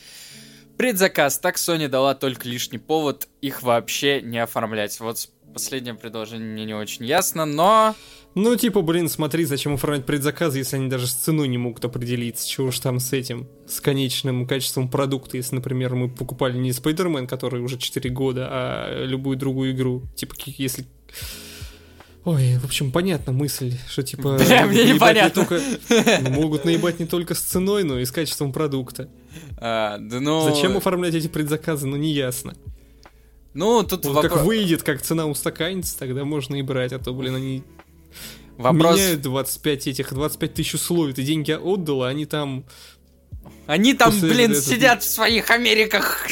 предзаказ. Так Sony дала только лишний повод их вообще не оформлять. Вот последнее предложение мне не очень ясно, но...
Ну, типа, блин, смотри, зачем оформлять предзаказы, если они даже с ценой не могут определиться. Чего уж там с этим, с конечным качеством продукта, если, например, мы покупали не Spider-Man, который уже 4 года, а любую другую игру. Типа, если... Ой, в общем, понятна мысль, что типа...
Бля, *laughs* мне
наебать не
непонятно.
только- Могут наебать не только с ценой, но и с качеством продукта.
а, да ну...
Зачем оформлять эти предзаказы, ну не ясно.
Ну, тут
Вот
вопро-
как выйдет, как цена устаканится, тогда можно и брать, а то, блин, они
вопрос...
меняют 25 этих, 25 тысяч условий, ты деньги отдал, а они там
Они там,
После
блин,
этого-
сидят в своих Америках.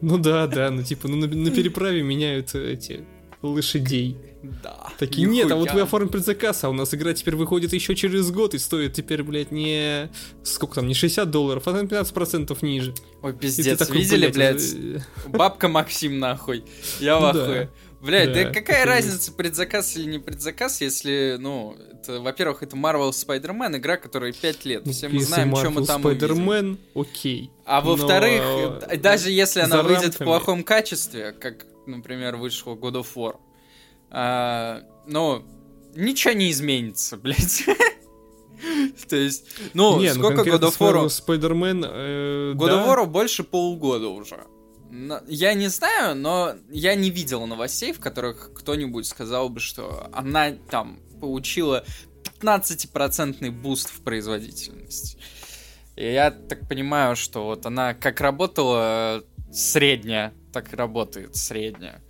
Ну да, да, ну типа, ну на, на переправе меняют эти лошадей.
Да.
Такие, нет, а вот вы оформили предзаказ, а у нас игра теперь выходит еще через год и стоит теперь, блядь, не... Сколько там, не 60 долларов, а на 15% ниже.
Ой, пиздец,
такой,
видели, блядь?
э, *laughs*
Бабка Максим, нахуй. Я в ахуе. Блядь, да,
Да,
какая
это
разница, предзаказ или не предзаказ, если, ну, это, во-первых, это Marvel Spider-Man, игра, которая 5 лет.
ну,
Все мы знаем, что мы
Marvel
там увидим.
Spider-Man, окей.
А во-вторых,
Но,
даже если она выйдет в
рамками-
плохом качестве, как, например, вышел God of War, а, ну, ничего не изменится, *laughs* блядь. То есть, ну,
Не,
сколько God
конкретно
of War?
с Marvel Spider-Man, э,
God
да.
of War больше полугода уже. Я не знаю, но я не видел новостей, в которых кто-нибудь сказал бы, что она там получила 15% буст в производительности. И я так понимаю, что вот она как работала средняя, так и работает средняя.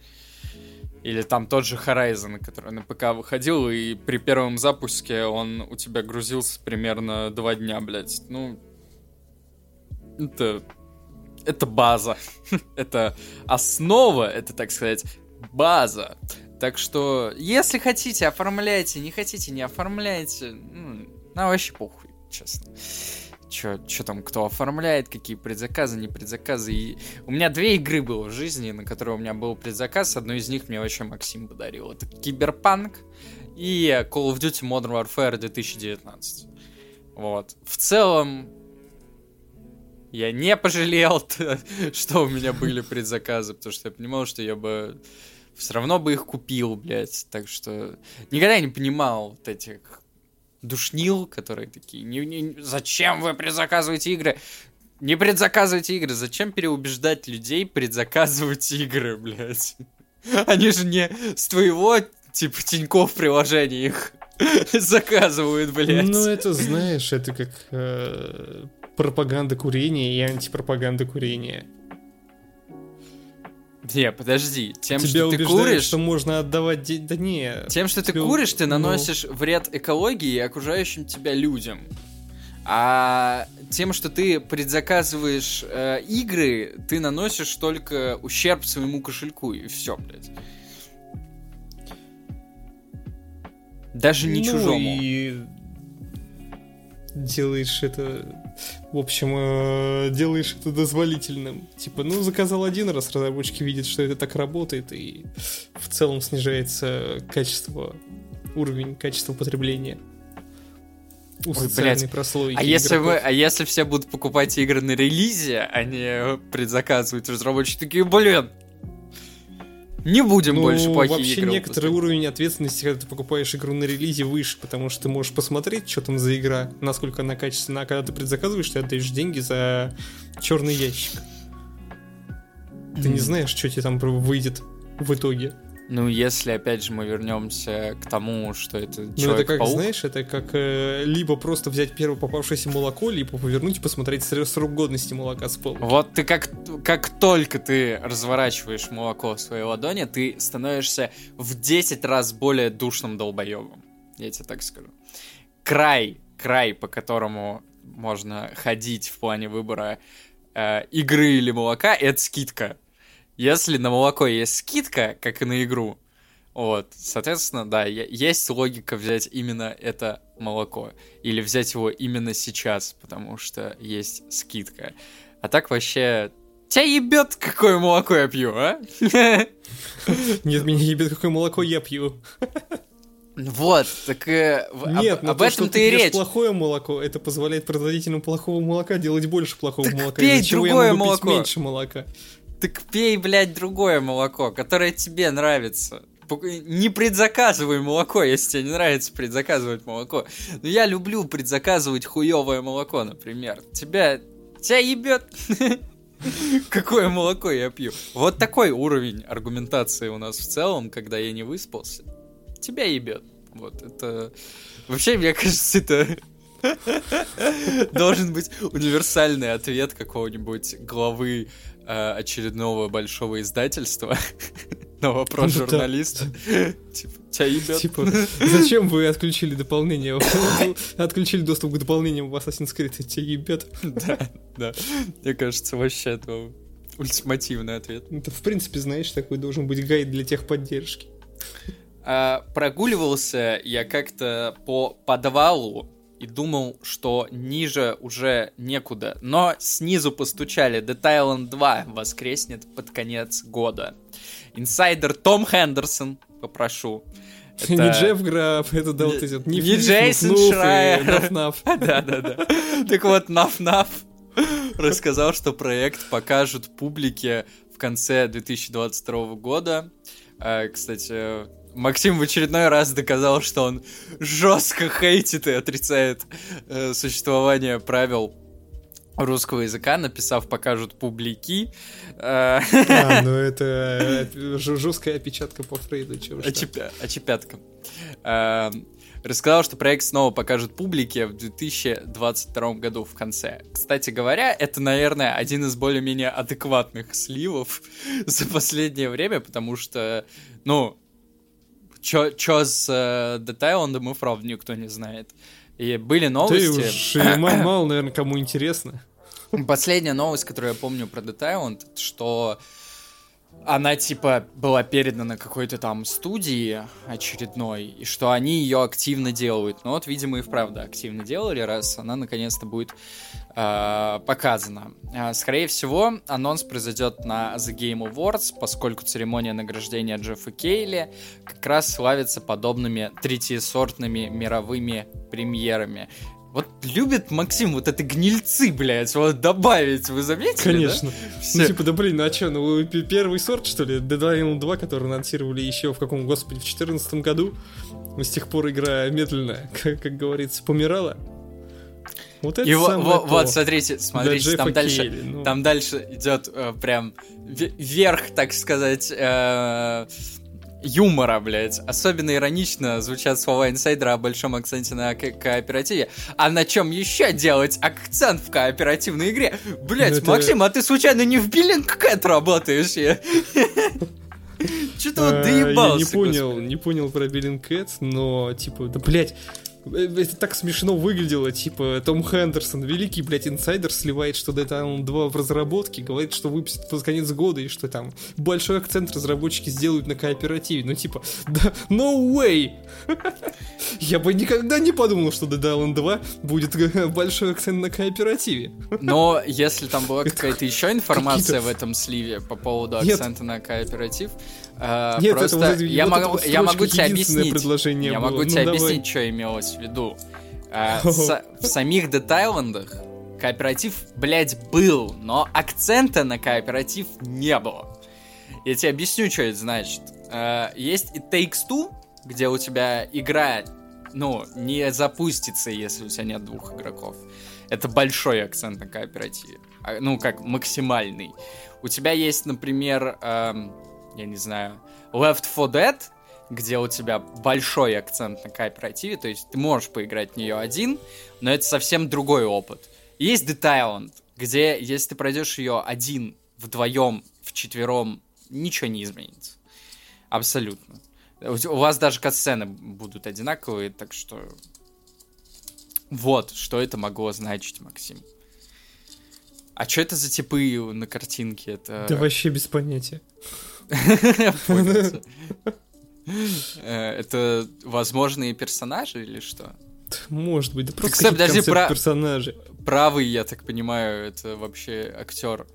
Или там тот же Horizon, который на ПК выходил, и при первом запуске он у тебя грузился примерно два дня, блядь. Ну, это... Это база. *laughs* это основа, это, так сказать, база. Так что, если хотите, оформляйте, не хотите, не оформляйте. Ну, на вообще похуй, честно. Чё там, кто оформляет, какие предзаказы, не предзаказы. И у меня две игры было в жизни, на которые у меня был предзаказ. Одну из них мне вообще Максим подарил. Это Киберпанк и Call of Duty Modern Warfare 2019. Вот. В целом, я не пожалел, *laughs* что у меня были предзаказы, потому что я понимал, что я бы все равно бы их купил, блядь. Так что никогда не понимал вот этих душнил, которые такие, не, не- зачем вы предзаказываете игры? Не предзаказывайте игры, зачем переубеждать людей предзаказывать игры, блядь? *laughs* Они же не с твоего, типа, Тинькофф приложения их *laughs* заказывают, блядь.
Ну, это, знаешь, это как э, пропаганда курения и антипропаганда курения.
Не, подожди, тем,
Тебя
что ты куришь,
что можно отдавать... де- Да не,
тем, что ты
тебе-
куришь, ты
ну.
наносишь вред экологии и окружающим тебя людям. А тем, что ты предзаказываешь э, игры, ты наносишь только ущерб своему кошельку, и все, блядь. Даже не
Ну,
чужому.
и делаешь это... В общем, э, делаешь это дозволительным. Типа, ну, заказал один раз, разработчики видят, что это так работает, и в целом снижается качество, уровень качества потребления. У
Ой, блядь.
прослойки
А если, вы, а если все будут покупать игры на релизе, а не предзаказывать, разработчики такие, блин, не будем
Ну,
больше плохие
вообще
игры
некоторый
выпускать».
уровень ответственности, когда ты покупаешь игру на релизе, выше, потому что ты можешь посмотреть, что там за игра, насколько она качественна, а когда ты предзаказываешь, ты отдаешь деньги за черный ящик. Ты не знаешь, что тебе там выйдет в итоге.
Ну, если, опять же, мы вернемся к тому, что это
Ну, это как, знаешь, это как э, либо просто взять первое попавшееся молоко, либо повернуть и посмотреть срок годности молока с пола.
Вот ты как, как только ты разворачиваешь молоко в своей ладони, ты становишься в 10 раз более душным долбоебом. Я тебе так скажу. Край, край, по которому можно ходить в плане выбора э, игры или молока, это скидка. Если на молоко есть скидка, как и на игру, вот, соответственно, да, есть логика взять именно это молоко. Или взять его именно сейчас, потому что есть скидка. А так вообще... Тебя ебет, какое молоко я пью, а? *laughs*
Нет, меня ебет, какое молоко я пью.
Вот, так э, об-
Нет,
об
то,
этом
что
ты и речь.
плохое молоко, это позволяет производителям плохого молока делать больше плохого
Так
молока.
пей
чего
другое
я могу
молоко.
меньше молока.
Так пей, блядь, другое молоко, которое тебе нравится. Не предзаказывай молоко, если тебе не нравится предзаказывать молоко. Но я люблю предзаказывать хуевое молоко, например. Тебя... Тебя ебет. *laughs* Какое молоко я пью? Вот такой уровень аргументации у нас в целом, когда я не выспался. Тебя ебет. Вот это... Вообще, мне *laughs* кажется, это *laughs* должен быть универсальный ответ какого-нибудь главы э, очередного большого издательства. *laughs* на вопрос
Да.
журналиста. Типа, тебя ебет.
Типа, зачем вы отключили дополнение? *laughs* Отключили доступ к дополнениям в Assassin's Creed, те ебят.
Да, да. Мне кажется, вообще это ультимативный ответ.
Это, в принципе, знаешь, такой должен быть гайд для техподдержки.
А, прогуливался я как-то по подвалу и думал, что ниже уже некуда. Но снизу постучали. Dead Island 2 воскреснет под конец года. Инсайдер Том Хендерсон, попрошу. *laughs*
Не Джефф Граф, это да,
Не-
вот эти
не
Ниф-Ниф,
Джейсон Шрайер. *laughs* Да-да-да. *laughs* Так вот, Наф-Наф рассказал, что проект покажут публике в конце 2022 года. А, Кстати, Максим в очередной раз доказал, что он жестко хейтит и отрицает э, существование правил русского языка, написав «покажут публики». Э,
А, *laughs* ну это э, жесткая опечатка по Фрейду, чего
Очепятка. Э, Рассказал, что проект снова покажут публике в 2022 году в конце. Кстати говоря, это, наверное, один из более-менее адекватных сливов *laughs* за последнее время, потому что, ну, чё с э, и правда никто не знает. И были
Ты
новости.
уж и ма- мало, наверное, кому интересно.
Последняя новость, которую я помню про Island, что она, типа, была передана какой-то там студии очередной, и что они ее активно делают. Ну вот, видимо, и вправду активно делали, раз она наконец-то будет э, показана. А, скорее всего, анонс произойдет на The Game Awards, поскольку церемония награждения Джеффа Кейли как раз славится подобными третьесортными мировыми премьерами. Вот любит Максим вот это гнильцы, блядь, вот добавить, вы заметили,
Конечно.
да?
Ну, типа, да блин, ну а чё, ну первый сорт, что ли? Dead Island 2, который анонсировали еще в каком, господи, в 2014 году. С тех пор игра медленно, *laughs* как, как говорится, помирала. Вот это
И
самое
во-
то
вот, смотрите, смотрите, там дальше,
Кейли, ну.
там дальше идет э, прям ве- верх, так сказать, э, юмора, блядь. Особенно иронично звучат слова инсайдера о большом акценте на ко- кооперативе. А на чем еще делать акцент в кооперативной игре? Блядь,
Ну, это-
Максим, а ты случайно не в Биллинг Кэт работаешь? *laughs* Че-то вот
А,
доебался,
Я не понял, не понял про Биллинг Кэт, но, типа, да, блядь, э, это так смешно выглядело, типа, Том Хендерсон, великий, блядь, инсайдер, сливает, что Dead Island 2 в разработке, говорит, что выпустят под конец года, и что там большой акцент разработчики сделают на кооперативе, ну, типа, да, no way! *laughs* Я бы никогда не подумал, что Dead Island 2 будет э, *laughs* большой акцент на кооперативе.
Но если там была *laughs* какая-то еще информация в этом сливе по поводу акцента на кооператив, э,
Нет,
просто
это вот,
я,
вот
могу, я могу тебе объяснить.
предложение
Я
было.
могу
Ну,
тебе
давай.
объяснить, что имелось в виду. *laughs* С- в самих Island'ах кооператив, блядь, был, но акцента на кооператив не было. Я тебе объясню, что это значит. Э, есть и Takes Two, где у тебя игра, ну, не запустится, если у тебя нет двух игроков. Это большой акцент на кооперативе. А, Ну, как максимальный. У тебя есть, например, эм, я не знаю, Left 4 Dead, где у тебя большой акцент на кооперативе, то есть ты можешь поиграть в нее один, но это совсем другой опыт. Есть Dead Island, где если ты пройдешь ее один, вдвоем, вчетвером, ничего не изменится. Абсолютно. У вас даже катсцены будут одинаковые, так что... Вот, что это могло значить, Максим. А что это за типы на картинке? Это...
Да вообще без понятия.
Э, Это возможные персонажи или что?
Может быть, да просто
Кстати, подожди, про-
персонажи.
Правый, я так понимаю, это вообще актер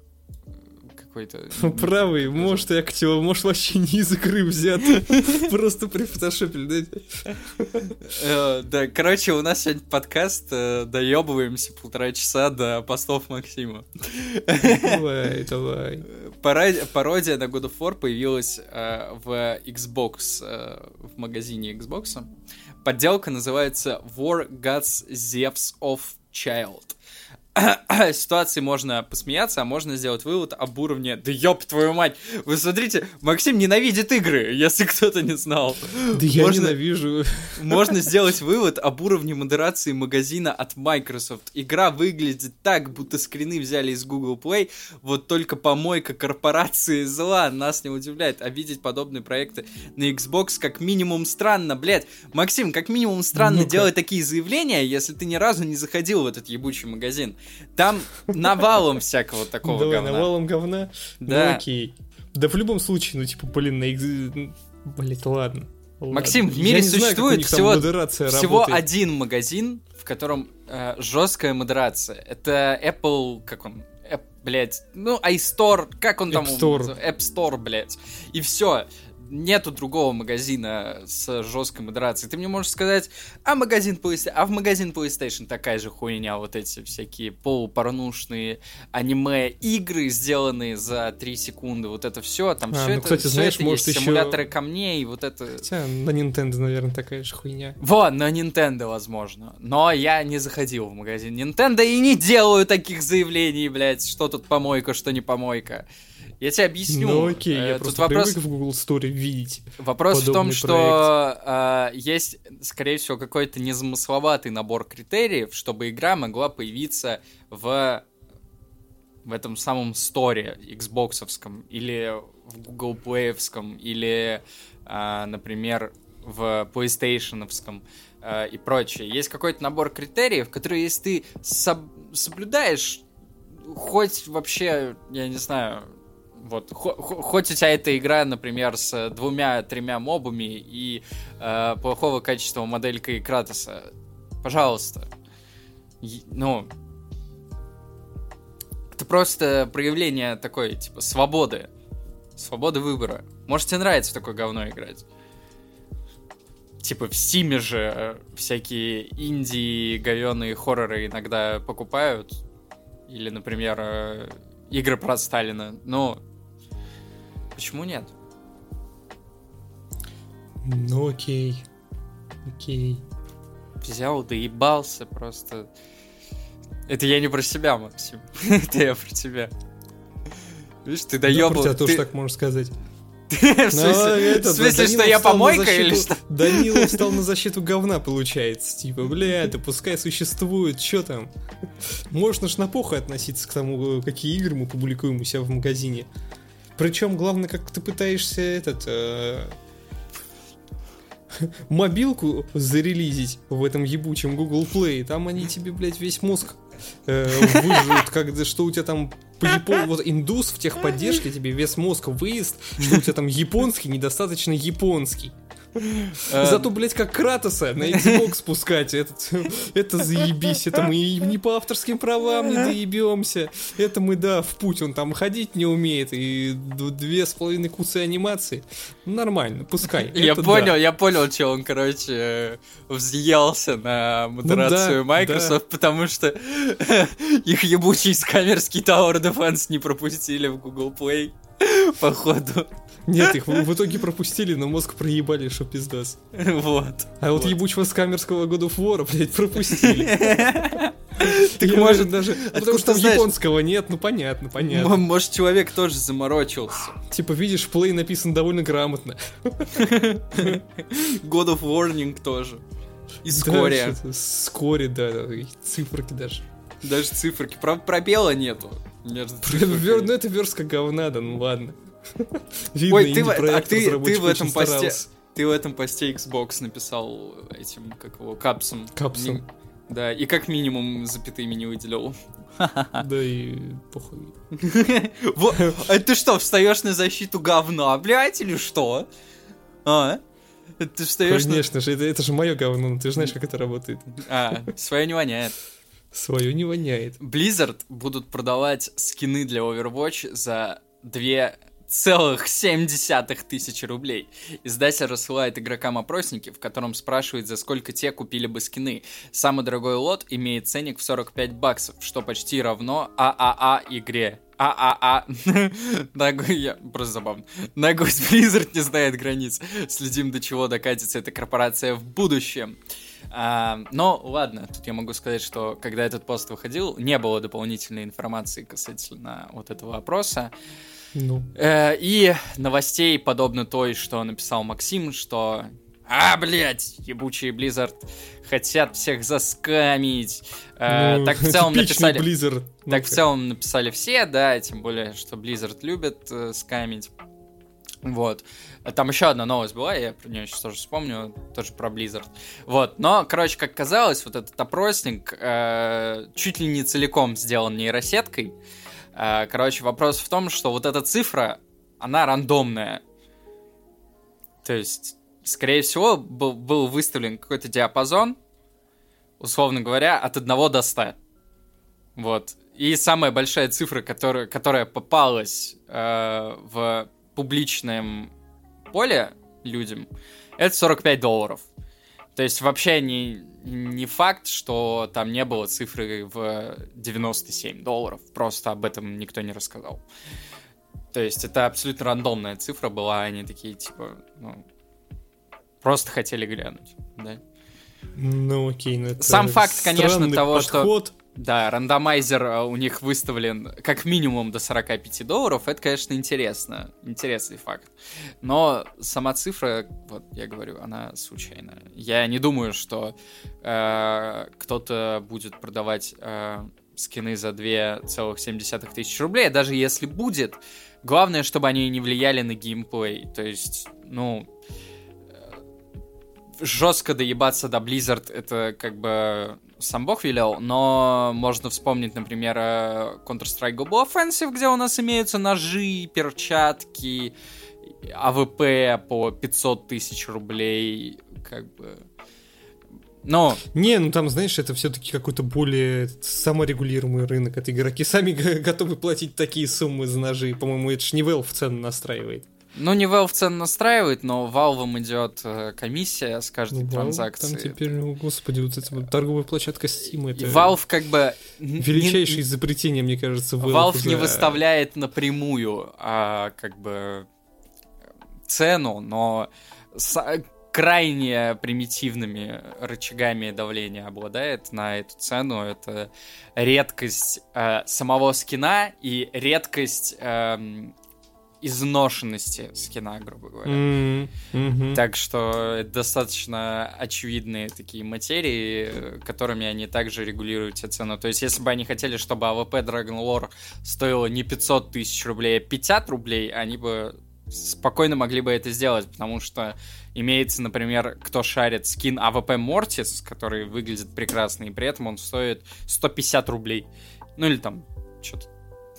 какой-то.
Правый, может и актер, может вообще не из игры взят. *laughs* Просто прифотошопили, да?
Э, Да, короче, у нас сегодня подкаст, э, доебываемся полтора часа до постов Максима.
Давай, давай.
Пародия, на God of War появилась э, в Xbox, э, в магазине Xbox. Подделка называется War Gods Zeus of Child. *coughs* ситуации можно посмеяться, а можно сделать вывод об уровне «Да ёб твою мать!» Вы смотрите, Максим ненавидит игры, если кто-то не знал.
Да я можно, ненавижу.
Можно *laughs* сделать вывод об уровне модерации магазина от Microsoft. Игра выглядит так, будто скрины взяли из Google Play, вот только помойка корпорации зла нас не удивляет. А видеть подобные проекты на Xbox как минимум странно, блядь. Максим, как минимум странно ну делать такие заявления, если ты ни разу не заходил в этот ебучий магазин. Там навалом всякого такого
Давай,
говна.
навалом говна?
Да.
Ну окей. Да в любом случае, ну типа, блин, на. Блять, ладно.
Максим, в мире существует знаю, всего, всего один магазин, в котором э, жесткая модерация. Это Apple, как он, App, блядь, ну, iStore, как он там?
App Store.
App Store, блядь. И все нету другого магазина с жесткой модерацией. Ты мне можешь сказать, а магазин PlayStation, а в магазин PlayStation такая же хуйня, вот эти всякие полупорнушные аниме-игры, сделанные за 3 секунды, вот это все, там а, все ну, это, кстати, все знаешь, это может есть, еще... симуляторы камней, вот это...
Хотя на Nintendo, наверное, такая же хуйня.
Вот, на Nintendo, возможно. Но я не заходил в магазин Nintendo и не делаю таких заявлений, блядь, что тут помойка, что не помойка. Я тебе объясню.
Ну окей, я э, Тут просто вопрос... привык в Google Store видеть
Вопрос в том, что э, есть, скорее всего, какой-то незамысловатый набор критериев, чтобы игра могла появиться в в этом самом сторе Xboxовском или в Google Play'овском или, э, например, в PlayStationовском э, и прочее. Есть какой-то набор критериев, которые, если ты соб- соблюдаешь, хоть вообще, я не знаю, вот, хоть у тебя эта игра, например, с двумя-тремя мобами и э, плохого качества моделькой Кратоса, пожалуйста. ну, это просто проявление такой, типа, свободы. Свободы выбора. Может, тебе нравится такое говно играть? Типа в Стиме же э, всякие инди говёные хорроры иногда покупают. Или, например, э, игры про Сталина. Ну, Почему нет?
Ну окей. Окей.
Взял, доебался просто. Это я не про себя, Максим. *laughs* Это я про тебя. Видишь, ты доебал. Да, про
тебя тоже так можешь сказать. *laughs*
В смысле, что я помойка или что?
Данилов *laughs* встал на защиту говна, получается. Типа, бля, да пускай существует, что там? Можно ж на похуй относиться к тому, какие игры мы публикуем у себя в магазине. Причем, главное, как ты пытаешься этот... Э, мобилку зарелизить в этом ебучем Google Play, там они тебе, блядь, весь мозг э, выжжут, когда что у тебя там по япон... вот индус в техподдержке тебе весь мозг выезд, что у тебя там японский недостаточно японский. Э, Зато, блядь, как Кратоса на Xbox спускать, этот, это заебись, это мы не по авторским правам не доебемся, это мы, да, в путь, он там ходить не умеет, и две с половиной кусы анимации, нормально, пускай.
Я понял, да. я понял, что он, короче, взъелся на модерацию ну, да, Microsoft, да. потому что *laughs* их ебучий скамерский Tower Defense не пропустили в Google Play, *laughs* походу.
Нет, их в итоге пропустили, но мозг проебали, что пиздас. *laughs*
Вот.
А вот, вот. ебучего скамерского года of War, блядь, пропустили. *laughs*
Так может даже...
Потому что японского нет, ну понятно, понятно.
Может человек тоже заморочился. *gasps*
Типа, видишь, плей написан довольно грамотно. *laughs*
God of Warning тоже. И вскоре.
Вскоре, да, циферки даже.
Даже циферки. Пробела нету.
Между ну это верстка говна, да ну ладно.
Видно, Ой, ты, а ты, ты в этом посте... Ты в этом посте Xbox написал этим, как его, капсом.
Капсом.
Да, и как минимум запятыми не выделил. *laughs* *laughs*
Да и похуй. *laughs*
А ты что, встаешь на защиту говна, блядь, или что? А? Ты встаешь
Конечно же, это, это же мое говно, ты же знаешь, как это работает.
А, свое не воняет.
Свое не воняет.
Blizzard будут продавать скины для Overwatch за две целых семь десятых тысячи рублей. Издатель рассылает игрокам опросники, в котором спрашивает, за сколько те купили бы скины. Самый дорогой лот имеет ценник в 45 баксов, что почти равно ААА игре. ААА. *laughs* Ногой, я... Просто забавно. Ногой *laughs* Blizzard не знает границ. Следим, до чего докатится эта корпорация в будущем. А, но ладно, тут я могу сказать, что когда этот пост выходил, не было дополнительной информации касательно вот этого вопроса.
Ну.
Э, и новостей, подобно той, что написал Максим, что а, блядь, ебучие Blizzard хотят всех заскамить. Э,
Ну, *laughs*
так в целом написали...
Blizzard.
Так в целом написали все, да, тем более, что Blizzard любит э, скамить. Вот. Там еще одна новость была, я про нее сейчас тоже вспомню, тоже про Blizzard. Вот. Но, короче, как казалось, вот этот опросник э, чуть ли не целиком сделан нейросеткой. Э, короче, вопрос в том, что вот эта цифра, она рандомная. То есть, скорее всего, был, был выставлен какой-то диапазон, условно говоря, от 1 до 100. Вот. И самая большая цифра, которая, которая попалась э, в публичном поле людям, это 45 долларов. То есть вообще не, не факт, что там не было цифры в 97 долларов. Просто об этом никто не рассказал. То есть это абсолютно рандомная цифра была, они такие, типа, ну, просто хотели глянуть, да.
Ну окей, ну это
Сам факт, конечно, того, что-
подход.
Да, рандомайзер э, у них выставлен как минимум до 45 долларов. Это, конечно, интересно. Интересный факт. Но сама цифра, вот я говорю, она случайная. Я не думаю, что э, кто-то будет продавать э, скины за 2,7 тысяч рублей. Даже если будет, главное, чтобы они не влияли на геймплей. То есть, ну, жестко доебаться до Blizzard, это как бы сам бог велел, но можно вспомнить, например, э, Counter-Strike Global Offensive, где у нас имеются ножи, перчатки, AWP по 500 тысяч рублей, как бы... Ну,
Не, ну там, знаешь, это все-таки какой-то более саморегулируемый рынок. Это игроки сами *laughs* готовы платить такие суммы за ножи. По-моему, это ж не Valve цену настраивает.
Ну не Valve цену настраивает, но Valve идет э, комиссия с каждой
Ну,
транзакции.
Там теперь, ну, господи, вот эта вот торговая площадка Steam, это
Valve как бы... н- не-
величайшее изобретение, мне кажется, Valve.
Valve не
за-
выставляет напрямую, а, как бы цену, но с- крайне примитивными рычагами давления обладает на эту цену. Это редкость э, самого скина и редкость эм, изношенности скина, грубо говоря.
М, мгм.
Так что это достаточно очевидные такие материи, которыми они также регулируют себе цену. То есть, если бы они хотели, чтобы AWP Dragon Lore стоило не 500 тысяч рублей, а 50 рублей, они бы спокойно могли бы это сделать, потому что имеется, например, кто шарит скин AWP Mortis, который выглядит прекрасно, и при этом он стоит 150 рублей. Ну или там, что-то,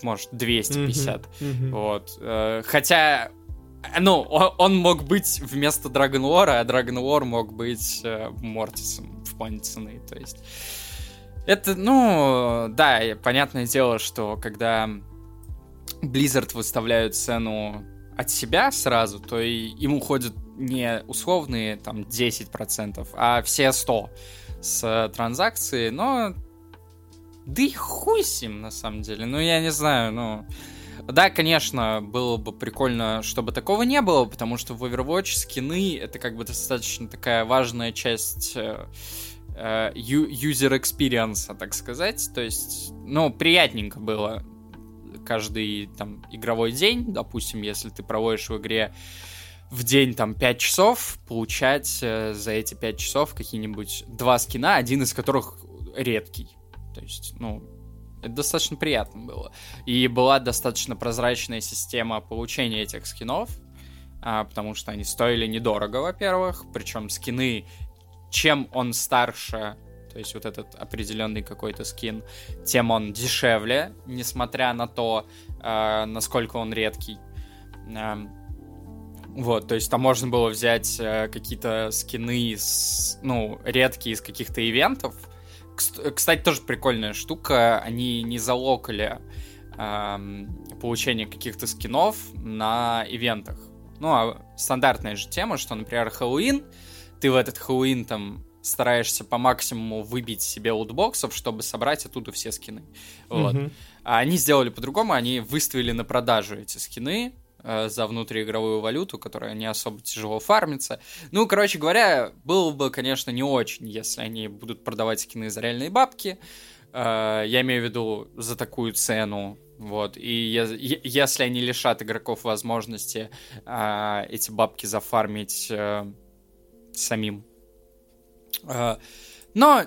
может, 250.
Мгм.
Вот. э, Хотя, ну, о- он мог быть вместо Dragon Lore, а Dragon Lore мог быть э, Мортисом в плане цены. То есть. Это, ну, да, понятное дело, что когда Blizzard выставляют цену от себя сразу, то и им уходят не условные там 10%, а все 100 с транзакции, но да и хуй с ним, на самом деле. Ну, я не знаю, ну... Да, конечно, было бы прикольно, чтобы такого не было, потому что в Overwatch скины — это как бы достаточно такая важная часть э, э, experience, так сказать. То есть, ну, приятненько было каждый там игровой день, допустим, если ты проводишь в игре в день там 5 часов, получать э, за эти 5 часов какие-нибудь два скина, один из которых редкий. То есть, ну, это достаточно приятно было. И была достаточно прозрачная система получения этих скинов, а, потому что они стоили недорого, во-первых, причем скины, чем он старше, то есть вот этот определенный какой-то скин, тем он дешевле, несмотря на то, а, насколько он редкий. Ам, вот, то есть там можно было взять э, какие-то скины, с, ну, редкие из каких-то ивентов. Кс- Кстати, тоже прикольная штука. Они не залокали ам, получение каких-то скинов на ивентах. Ну, а стандартная же тема, что, например, Хэллоуин, ты в этот Хэллоуин там стараешься по максимуму выбить себе лутбоксов, чтобы собрать оттуда все скины. Вот.
Мгм.
А они сделали по-другому, они выставили на продажу эти скины э, за внутриигровую валюту, которая не особо тяжело фармится. Ну, короче говоря, было бы, конечно, не очень, если они будут продавать скины за реальные бабки. Э, я имею в виду за такую цену. Вот, и если они лишат игроков возможности э, эти бабки зафармить э, самим. Э, но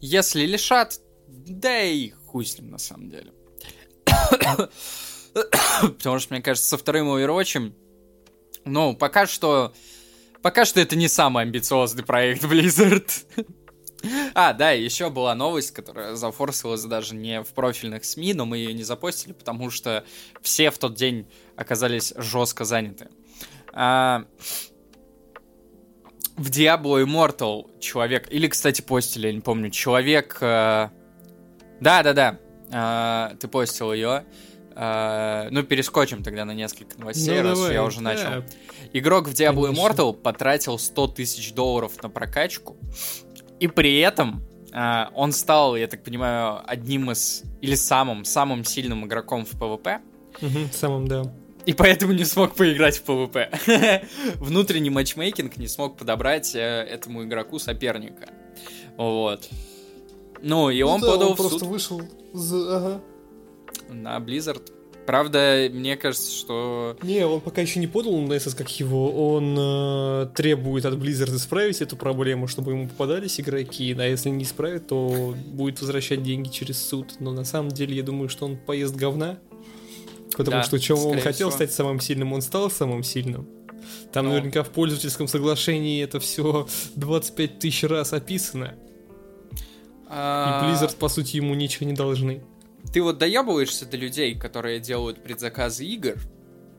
если лишат, да и хуй с ним на самом деле. *coughs* Потому что, мне кажется, со вторым Overwatch, ну, пока что... Пока что это не самый амбициозный проект *laughs* Blizzard. А, да, еще была новость, которая зафорсилась даже не в профильных СМИ, но мы ее не запостили, потому что все в тот день оказались жестко заняты. А, в Diablo Immortal человек, или, кстати, постили, я не помню, человек... Э, да-да-да, э, ты постил ее. Uh, ну, перескочим тогда на несколько новостей, ну, раз давай, я уже да. начал. Игрок в Diablo. Immortal потратил 100 тысяч долларов на прокачку, и при этом uh, он стал, я так понимаю, одним из, или самым, самым сильным игроком в PvP.
Угу, самым, да.
И поэтому не смог поиграть в PvP. *laughs* Внутренний матчмейкинг не смог подобрать э, этому игроку соперника. Вот. Ну, и он ну, да, подал
он
в
просто
суд.
вышел за... Ага
на Blizzard. Правда, мне кажется, что...
Не, он пока еще не подал на SS как его. Он э, требует от Blizzard исправить эту проблему, чтобы ему попадались игроки. А если не исправит, то будет возвращать деньги через суд. Но на самом деле я думаю, что он поест говна. Потому да, что чем он хотел всего. стать самым сильным, он стал самым сильным. Там Но... наверняка в пользовательском соглашении это все 25 тысяч раз описано. А... И Blizzard, по сути, ему ничего не должны.
Ты вот доебываешься до людей, которые делают предзаказы игр,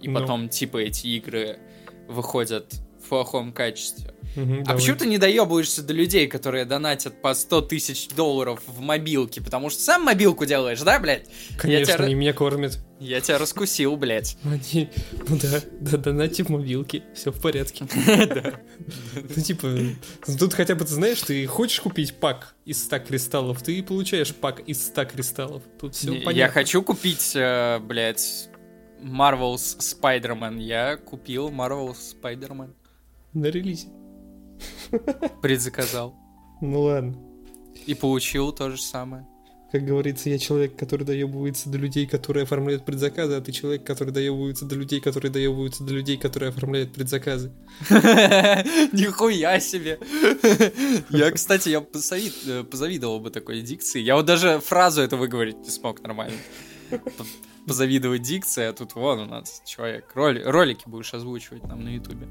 и ну. потом, типа, эти игры выходят в плохом качестве. Угу, а почему ты не доебываешься до людей, которые донатят по 100 тысяч долларов в мобилке? Потому что сам мобилку делаешь, да, блядь?
Конечно, тебя... они меня кормят.
Я тебя раскусил, блядь.
Они... Ну да, да, донати в мобилке, все в порядке. *laughs* Ну типа, тут хотя бы ты знаешь, ты хочешь купить пак из 100 кристаллов, ты получаешь пак из 100 кристаллов. Тут все понятно.
Я хочу купить, э, блядь, Marvel's Spider-Man. Я купил Marvel's Spider-Man.
На релизе. *laughs*
Предзаказал.
Ну ладно.
И получил то же самое.
Как говорится, я человек, который доебывается до людей, которые оформляют предзаказы, а ты человек, который доебывается до людей, которые доебываются до людей, которые оформляют предзаказы. *laughs*
Нихуя себе! *laughs* Я, кстати, я э, позавидовал бы такой дикции. Я вот даже фразу эту выговорить не смог нормально. Позавидовать дикции, а тут вон у нас человек. Ролики будешь озвучивать нам на ютубе.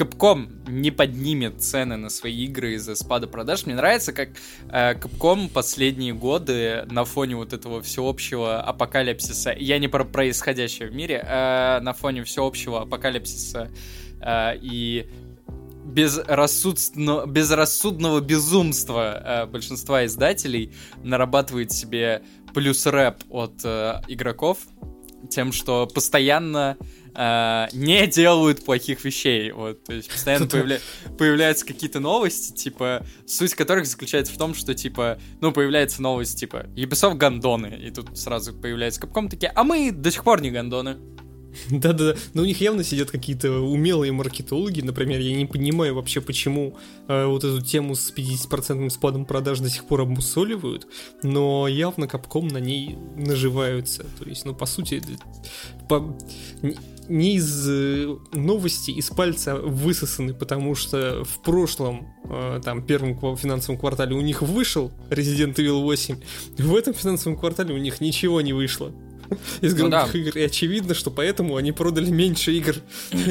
Capcom не поднимет цены на свои игры из-за спада продаж. Мне нравится, как э, Capcom последние годы на фоне вот этого всеобщего апокалипсиса, я не про происходящее в мире, э, на фоне всеобщего апокалипсиса э, и безрассудно, безрассудного безумства э, большинства издателей нарабатывает себе плюс рэп от э, игроков тем, что постоянно э, не делают плохих вещей. Вот, то есть постоянно появля... появляются какие-то новости, типа, суть которых заключается в том, что, типа, ну, появляется новость, типа, Ubisoft гандоны, и тут сразу появляется Capcom такие, а мы до сих пор не гандоны.
Да-да-да, но у них явно сидят какие-то умелые маркетологи, например, я не понимаю вообще, почему э, вот эту тему с 50% спадом продаж до сих пор обмусоливают, но явно Капком на ней наживаются, то есть, ну, по сути, по, не из э, новости из пальца высосаны, потому что в прошлом, э, там, первом финансовом квартале у них вышел Resident Evil 8, в этом финансовом квартале у них ничего не вышло из ну громких ну, да. игр. И очевидно, что поэтому они продали меньше игр,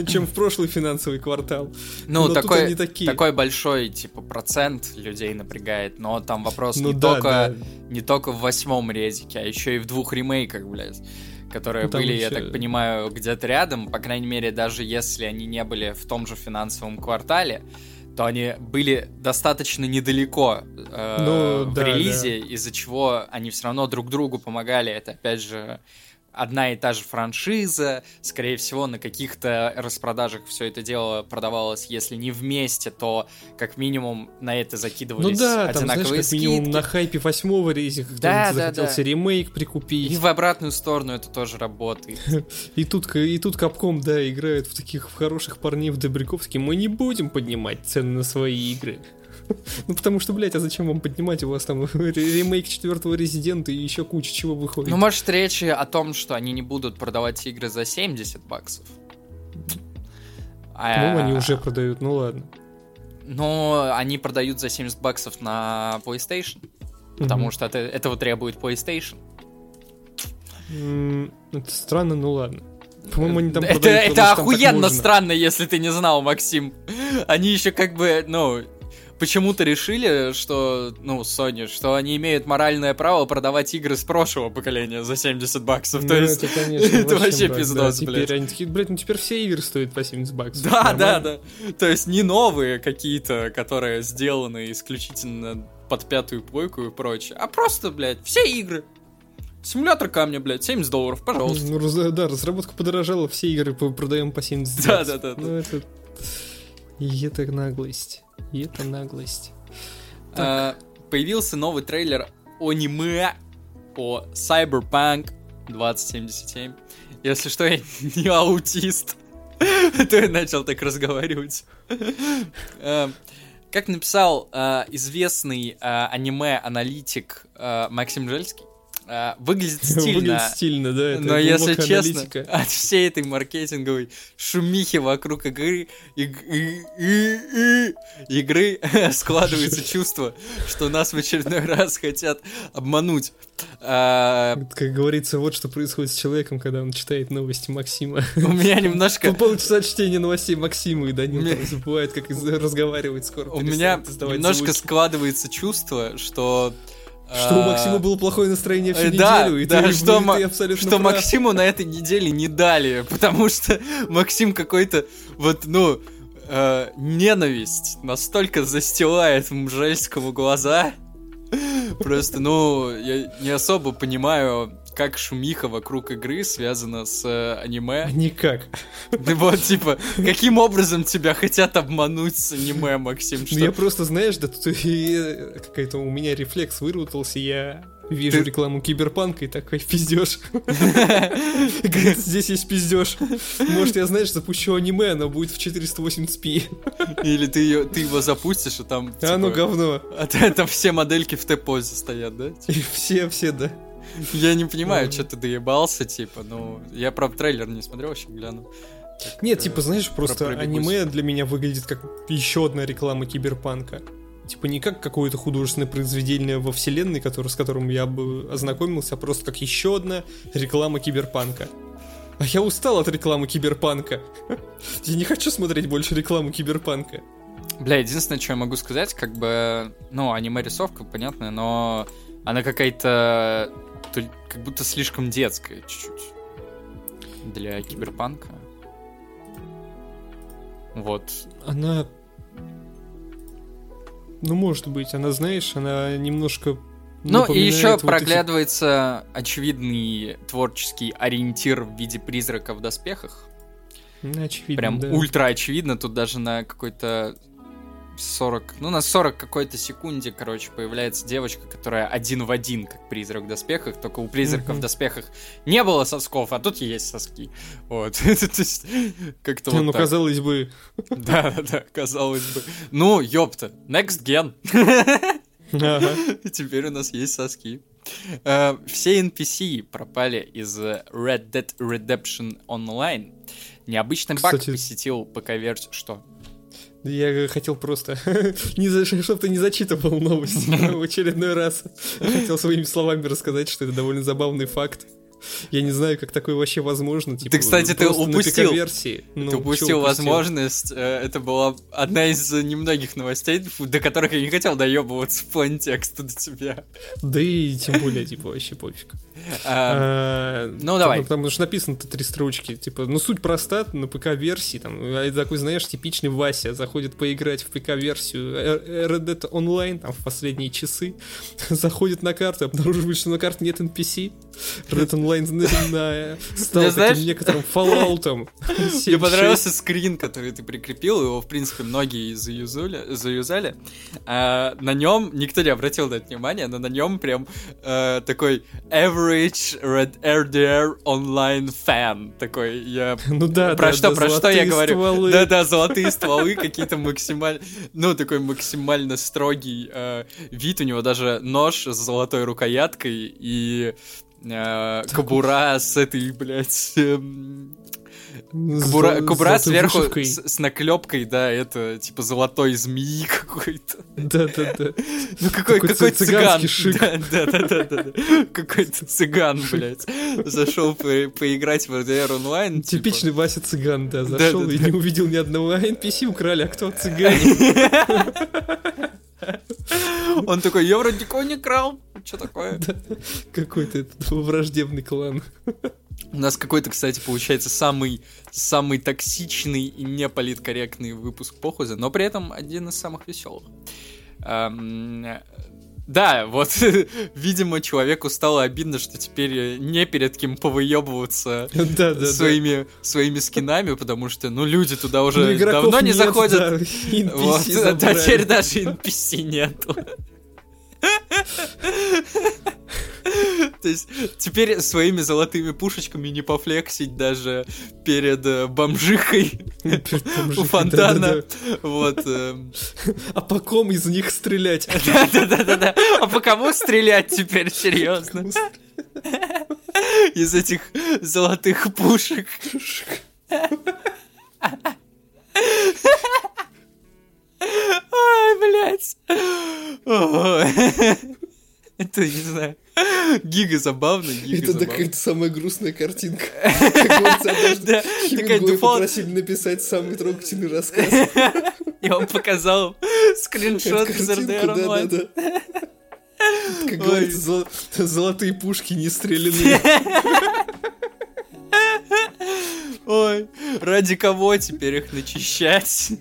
чем в прошлый финансовый квартал.
Ну, но такой, они такие. такой большой, типа, процент людей напрягает, но там вопрос ну, не, да, только, да. не только в восьмом резике, а еще и в двух ремейках, блядь которые ну, были, еще... я так понимаю, где-то рядом, по крайней мере, даже если они не были в том же финансовом квартале, то они были достаточно недалеко э, ну, в да, релизе, да. из-за чего они все равно друг другу помогали. Это опять же одна и та же франшиза, скорее всего, на каких-то распродажах все это дело продавалось, если не вместе, то как минимум на это закидывались
Ну да, там, знаешь,
одинаковые
как минимум
скидки.
на хайпе восьмого кто-нибудь
Да, да,
захотелся
да.
ремейк
И
прикупить.
в обратную сторону это тоже работает. *laughs*
И тут, и тут Капком, да, играют в таких хороших парней в добряков, мы не будем поднимать цены на свои игры. *laughs* Ну потому что, блядь, а зачем вам поднимать? У вас там *laughs* ре- ремейк четвертого Резидента и еще куча чего выходит.
Ну, может, речь о том, что они не будут продавать игры за 70 баксов.
По-моему, они
А,
уже продают, ну ладно.
Но они продают за 70 баксов на PlayStation, потому что это, этого требует PlayStation.
Это странно, ну ладно. По-моему, они там
это
продают,
это охуенно странно, если ты не знал, Максим. Они еще как бы, ну, почему-то решили, что, ну, Sony, что они имеют моральное право продавать игры с прошлого поколения за 70 баксов. То
Ну,
есть,
это, конечно,
это вообще
мрак,
пиздос,
да.
блядь.
Теперь они такие, блядь, ну теперь все игры стоят по 70 баксов.
Да, да,
Нормально.
да. То есть не новые какие-то, которые сделаны исключительно под пятую плойку и прочее, а просто, блядь, все игры. Симулятор камня, блядь, 70 долларов, пожалуйста.
Ну, раз- да, разработка подорожала, все игры продаем по 70
Да, да, да, да.
Ну, это... И это наглость. И это наглость.
А, Появился новый трейлер аниме по Cyberpunk 2077. Если что, я *laughs* не аутист. *laughs* То я начал так разговаривать. А, Как написал а, известный а, аниме-аналитик Максим Жельский, *laughs* выглядит стильно.
Выглядит стильно, да. Это
Но если честно,
аналитика. *laughs*
от всей этой маркетинговой шумихи вокруг игры, иг- и- и- и- игры *laughs* складывается чувство, что нас в очередной раз хотят обмануть. А,
Как говорится, вот что происходит с человеком, когда он читает новости Максима.
У меня немножко...
По полчаса чтения новостей Максима, и Данил забывает, как разговаривать скоро.
У меня немножко
звуки.
складывается чувство, что...
Что у Максима было плохое настроение всю
Э, да,
неделю, и
да,
ты,
что
ты абсолютно
что
прав.
Максиму на этой неделе не дали, потому что *laughs* Максим какой-то вот, ну, э, ненависть настолько застилает Мжельскому глаза. *laughs* Просто, ну, я не особо понимаю, как шумиха вокруг игры связана с э, аниме. *laughs*
Никак.
Да вот, типа, каким образом тебя хотят обмануть с аниме, Максим?
Ну,
Что...
я просто, знаешь, да тут какая-то у меня рефлекс выработался, я вижу
Ты-
рекламу Киберпанка и такой пиздеж. *laughs* Здесь есть пиздеж. Может, я, знаешь, запущу аниме, оно будет в 480p.
Или ты, её- ты его запустишь, и там...
А ну
типа,
говно.
А там все модельки в Т-позе стоят, да?
Все, все, да. *laughs*
Я не понимаю,
Мгм.
что ты доебался, типа, ну... Я, правда, трейлер не смотрел, еще гляну. Так,
Нет,
э,
типа, знаешь, просто аниме для меня выглядит как еще одна реклама Киберпанка. Типа не как какое-то художественное произведение во вселенной, который, с которым я бы ознакомился, а просто как еще одна реклама Киберпанка. А я устал от рекламы Киберпанка. *laughs* Я не хочу смотреть больше рекламу Киберпанка.
Бля, единственное, что я могу сказать, как бы... Ну, аниме-рисовка, понятно, но... Она какая-то... то ли- Как будто слишком детская чуть-чуть. Для киберпанка. Вот.
Она... Ну, может быть, она, знаешь, она немножко...
Ну и еще
вот эти-
проглядывается очевидный творческий ориентир в виде призрака в доспехах.
Очевидно,
Прям
да.
ультра очевидно, тут даже на какой-то 40, ну на 40 какой-то секунде, короче, появляется девочка, которая один в один, как призрак в доспехах, только у призрака в доспехах не было сосков, а тут есть соски. Вот. *laughs* То есть, как-то
Ну,
вот так.
казалось бы...
Да, да, да, казалось бы. Ну, ёпта, next gen.
Ага. *laughs*
Теперь у нас есть соски. Э, Все NPC пропали из Red Dead Redemption Online. Необычный баг посетил ПК-версию. Что?
Я хотел просто, *laughs* не за, чтобы ты не зачитывал новости *laughs* в очередной раз. Хотел своими словами рассказать, что это довольно забавный факт. Я не знаю, как такое вообще возможно. Типа,
кстати, ты
просто на
упустил.
ПК-версии. Ну,
Ты
чё
упустил возможность. э, Это была одна из немногих новостей, до которых я не хотел доебываться в плане текста до тебя.
Да и тем более, типа, вообще пофиг.
А,
А,
ну, давай.
Потому что написано-то три строчки. Типа, ну суть проста, на ПК-версии. Там, а, такой, знаешь, типичный Вася заходит поиграть в ПК-версию э, Red Dead Online там, в последние часы. *laughs* Заходит на карту, обнаруживает, что на карте нет NPC. Red Online на, стал таким некоторым Fallout. *laughs* *laughs*
Мне понравился скрин, который ты прикрепил, его, в принципе, многие заюзали. А, на нем, никто не обратил на это внимание, но на нем прям а, такой average Red RDR online fan. Такой, я... *laughs*
Ну да,
Про
да,
что,
да,
про что я говорю?
Да-да,
золотые стволы, какие-то максимально... Ну, такой максимально строгий э, вид. У него даже нож с золотой рукояткой и э, кобура с этой, блядь... Э, Кобура, кобура сверху с, с наклепкой, да, это типа золотой змеи какой-то.
Да-да-да.
Ну какой, какой цыган. Шик. Да, да, да, да, да. Какой-то цыган, блядь. Зашел по поиграть в RDR онлайн.
Типа. Типичный типа. Вася цыган, да, зашел да, да, и да. не увидел ни одного NPC у короля, кто цыгане. *laughs*
Он такой, я вроде никого не крал. Что такое?
Какой-то враждебный клан.
У нас какой-то, кстати, получается самый, самый токсичный и неполиткорректный выпуск похузи, но при этом один из самых веселых. Да, вот, *laughs* видимо, человеку стало обидно, что теперь не перед кем повыебываться *laughs* да, да, своими, да. своими скинами, потому что, ну, люди туда уже ну, давно не нет, заходят. Да, *laughs* вот, да, теперь даже NPC нету. *laughs* То есть теперь своими золотыми пушечками не пофлексить даже перед э, бомжихой у фонтана. Вот. Эм. *laughs*
А по ком из них стрелять? *laughs*
Да-да-да-да. А по кому стрелять теперь, серьезно? Из этих золотых пушек. Ой, блядь. Это, не знаю, гига забавно, гига
Это какая-то самая грустная картинка. Как *laughs* Хемингуэй попросили написать самый трогательный рассказ. *laughs*
И он показал скриншот из онлайн.
Как говорится, золотые пушки не стреляны. *laughs*
Ой, ради кого теперь их начищать?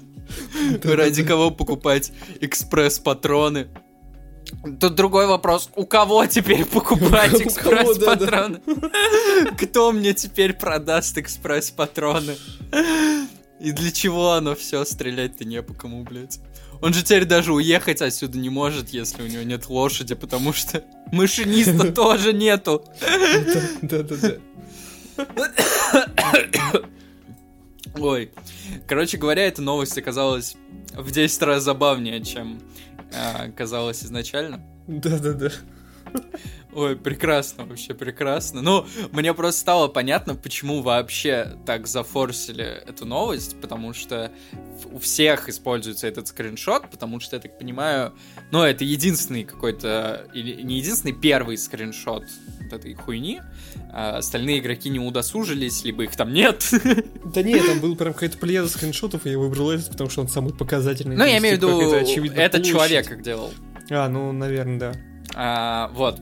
Ради кого покупать экспресс-патроны? Тут другой вопрос. У кого теперь *laughs* покупать экспресс-патроны? *laughs* Кто мне теперь продаст экспресс-патроны? И для чего оно все стрелять-то не по кому, блядь? Он же теперь даже уехать отсюда не может, если у него нет лошади, потому что *laughs* машиниста тоже нету.
Да-да-да.
Ой. Короче говоря, эта новость оказалась в 10 раз забавнее, чем казалось изначально.
Да-да-да.
Ой, прекрасно, вообще прекрасно. Ну, мне просто стало понятно, почему вообще так зафорсили эту новость, потому что у всех используется этот скриншот, потому что, я так понимаю, ну, это единственный какой-то, или не единственный, первый скриншот вот этой хуйни. А остальные игроки не удосужились, либо их там нет. *laughs*
Да нет, там был прям какая-то плеяда скриншотов, и я выбрал этот, потому что он самый показательный.
Ну, я имею в виду, этот человек как делал.
А, ну, наверное, да.
А, вот.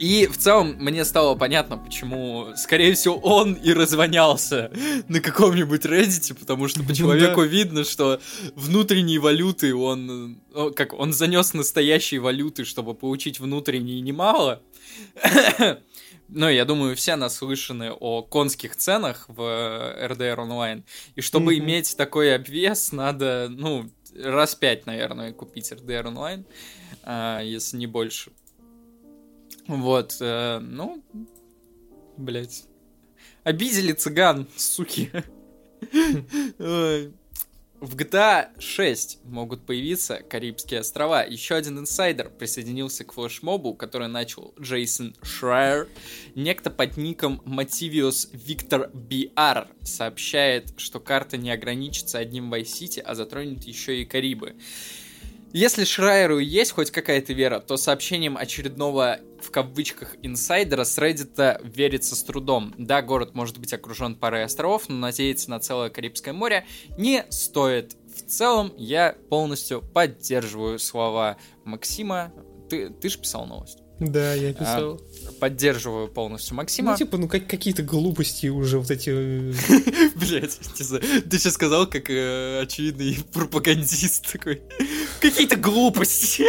И в целом мне стало понятно, почему, скорее всего, он и развонялся на каком-нибудь Reddit, потому что по человеку видно, что внутренние валюты он, как он занес настоящие валюты, чтобы получить внутренние немало. *coughs* Ну, я думаю, все наслышаны о конских ценах в RDR Online. И чтобы иметь такой обвес, надо, ну, раз пять, наверное, купить RDR Online, а, если не больше. Вот, э, ну, блять. Обидели цыган, суки. В GTA 6 могут появиться Карибские острова. Еще один инсайдер присоединился к флешмобу, который начал Джейсон Шрайер. Некто под ником Motivius Victor BR сообщает, что карта не ограничится одним City, а затронет еще и Карибы. Если Шрайеру есть хоть какая-то вера, то сообщением очередного, в кавычках, инсайдера с Reddit верится с трудом. Да, город может быть окружен парой островов, но надеяться на целое Карибское море не стоит. В целом, я полностью поддерживаю слова Максима. Ты, ты же писал новость.
Да, я писал.
А, поддерживаю полностью Максима.
Ну, типа, ну как, какие-то глупости уже вот эти... Э, *laughs*
Блять, ты сейчас сказал, как э, очевидный пропагандист такой. Какие-то глупости.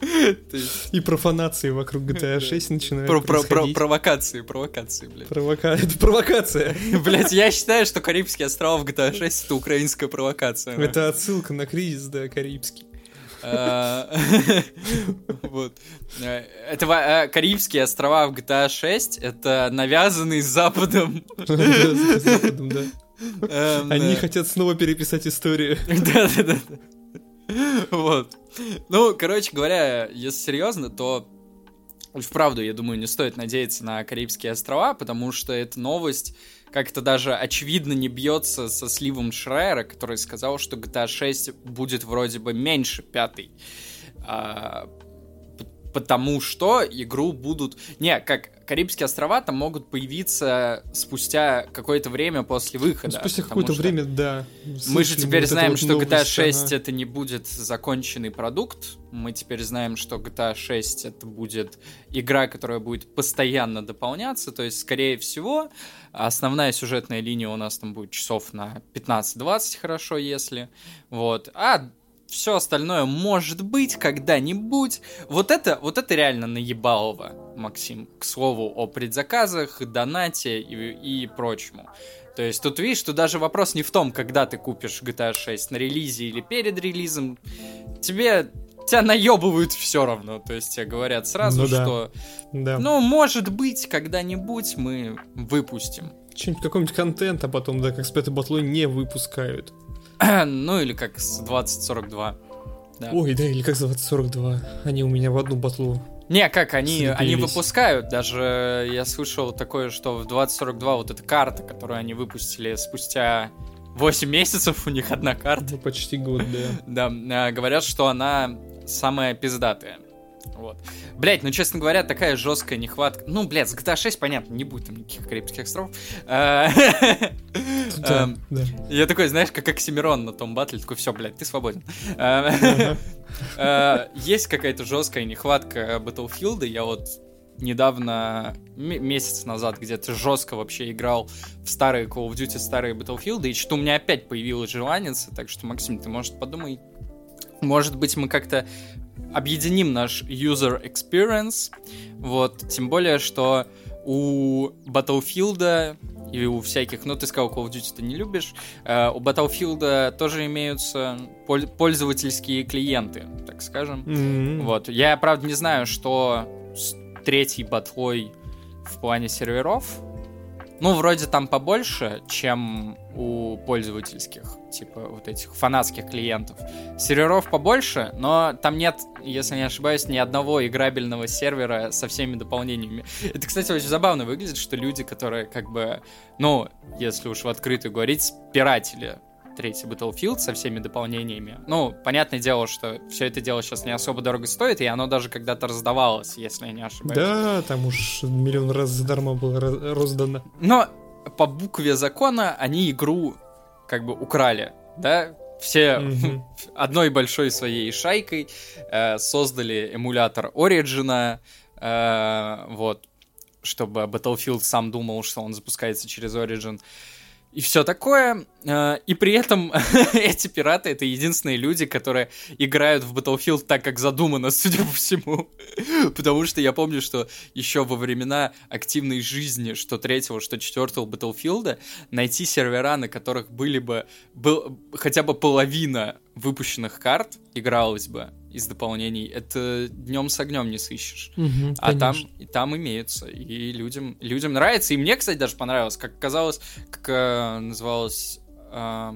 *laughs*
И профанации вокруг GTA 6 начинают
Про- про- про-. Провокации, провокации, блядь.
Провока- Это провокация. *laughs*
Блять, я считаю, что Карибские острова в GTA 6 это украинская провокация.
Это отсылка на кризис, да, карибский.
А, *laughs* Вот. Э, Это э, Карибские острова в GTA 6 это навязанный Западом. Эм,
Они
э,
хотят снова переписать историю.
Да, да, да. Вот. Ну, короче говоря, если серьезно, то вправду, я думаю, не стоит надеяться на Карибские острова, потому что эта новость как-то даже очевидно не бьется со сливом Шрайера, который сказал, что GTA 6 будет вроде бы меньше пятой. А, потому что игру будут... Не, как Карибские острова там могут появиться спустя какое-то время после выхода.
Ну, Спустя какое-то время, да.
мы же теперь
вот
знаем,
вот
что GTA
новость,
6
ага.
это не будет законченный продукт. Мы теперь знаем, что GTA 6 это будет игра, которая будет постоянно дополняться. То есть, скорее всего, основная сюжетная линия у нас там будет часов на 15-20, хорошо, если. Вот. А все остальное может быть когда-нибудь. Вот это, вот это реально наебалово, Максим. К слову о предзаказах, донате и, и прочему. То есть тут видишь, что даже вопрос не в том, когда ты купишь GTA 6, на релизе или перед релизом. Тебе тебя наебывают все равно. То есть тебе говорят сразу,
Ну
что
Да.
ну, может быть, когда-нибудь мы выпустим.
Что-нибудь, какой-нибудь контент, а потом, да, как с пятой батлой не выпускают. *clears throat*
ну, или как с 2042. Да.
Ой, да, или как за 2042. Они у меня в одну батлу.
Не, как они, они выпускают, даже я слышал такое, что в 2042 вот эта карта, которую они выпустили спустя 8 месяцев, у них одна карта,
Ну, почти год, да. *laughs*
да, а, говорят, что она самая пиздатая. Вот. Блять, ну, честно говоря, такая жесткая нехватка. Ну, блядь, с GTA 6, понятно, не будет там никаких Карибских островов.
Да,
эм. Я такой, знаешь, как Оксимирон на том батле, такой, все, блядь, ты свободен.
Ага. *laughs*
Э, Есть какая-то жесткая нехватка Battlefield. Я вот недавно, месяц назад где-то жестко вообще играл в старые Call of Duty, старые Battlefield, и что у меня опять появилось желание, так что, Максим, ты, может, подумай, может быть, мы как-то объединим наш user experience, вот, тем более, что у Battlefield и у всяких, ну, ты сказал, Call of Duty ты не любишь, э, у Battlefield тоже имеются поль- пользовательские клиенты, так скажем.
М.
Вот. Я, правда, не знаю, что с третьей батлой в плане серверов. Ну, вроде там побольше, чем у пользовательских, типа вот этих фанатских клиентов. Серверов побольше, но там нет, если не ошибаюсь, ни одного играбельного сервера со всеми дополнениями. Это, кстати, очень забавно выглядит, что люди, которые как бы, ну, если уж в открытую говорить, пиратели третий Battlefield со всеми дополнениями. Ну, понятное дело, что все это дело сейчас не особо дорого стоит, и оно даже когда-то раздавалось, если я не ошибаюсь.
Да, там уж миллион раз задарма было раз- роздано.
Но по букве закона они игру как бы украли, да? Все
Мгм. *laughs*
одной большой своей шайкой э, создали эмулятор Origin, э, вот, чтобы Battlefield сам думал, что он запускается через Origin. И все такое. э, И при этом *laughs* эти пираты это единственные люди, которые играют в Battlefield так, как задумано, судя по всему. *laughs* Потому что я помню, что еще во времена активной жизни, что третьего, что четвертого Battlefield, найти сервера, на которых были бы был, хотя бы половина выпущенных карт игралась бы из дополнений, это днем с огнем не сыщешь.
Мгм,
А там, и там имеются, и людям, людям нравится. И мне, кстати, даже понравилось, как оказалось, как э, называлось... э,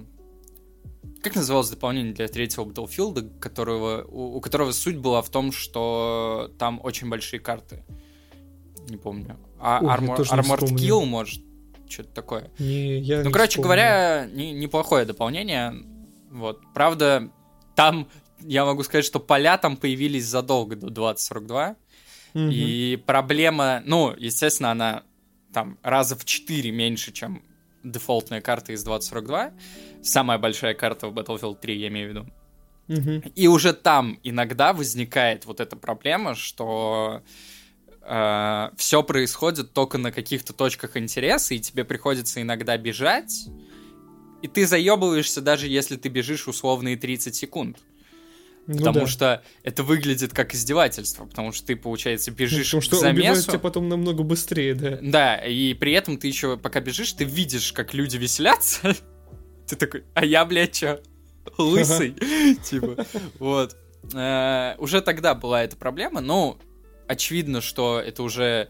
как называлось дополнение для третьего Battlefield, которого, у, у которого суть была в том, что там очень большие карты. Не помню. А
Ой,
Armor- Armored. Kill, может, что-то такое.
Не, я
Ну,
не
короче
вспомню.
говоря, не- неплохое дополнение. Вот. Правда, там, я могу сказать, что поля там появились задолго до 2042.
Мгм.
И проблема, ну, естественно, она там раза в 4 меньше, чем дефолтная карта из 2042. Самая большая карта в Battlefield 3, я имею в виду.
Мгм.
И уже там иногда возникает вот эта проблема, что все происходит только на каких-то точках интереса, и тебе приходится иногда бежать, и ты заебываешься, даже если ты бежишь условные 30 секунд.
Ну
потому
да.
что это выглядит как издевательство, потому что ты, получается, бежишь
Потому что
к замесу.
тебя потом намного быстрее, да.
Да, и при этом ты еще, пока бежишь, ты видишь, как люди веселятся. *laughs* Ты такой, а я, блядь, чё? Лысый. *laughs* Типа, вот. Э, Уже тогда была эта проблема, но очевидно, что это уже,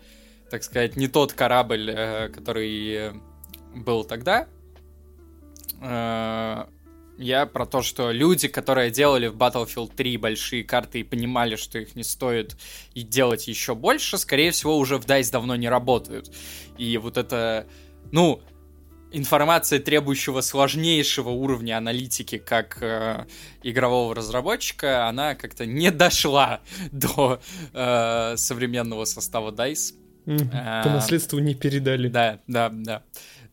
так сказать, не тот корабль, э, который был тогда. Э, Я про то, что люди, которые делали в Battlefield 3 большие карты и понимали, что их не стоит и делать еще больше, скорее всего, уже в DICE давно не работают. И вот это, ну, информация, требующего сложнейшего уровня аналитики, как э, игрового разработчика, она как-то не дошла *laughs* до э, современного состава DICE.
По наследству не передали.
Да, да, да.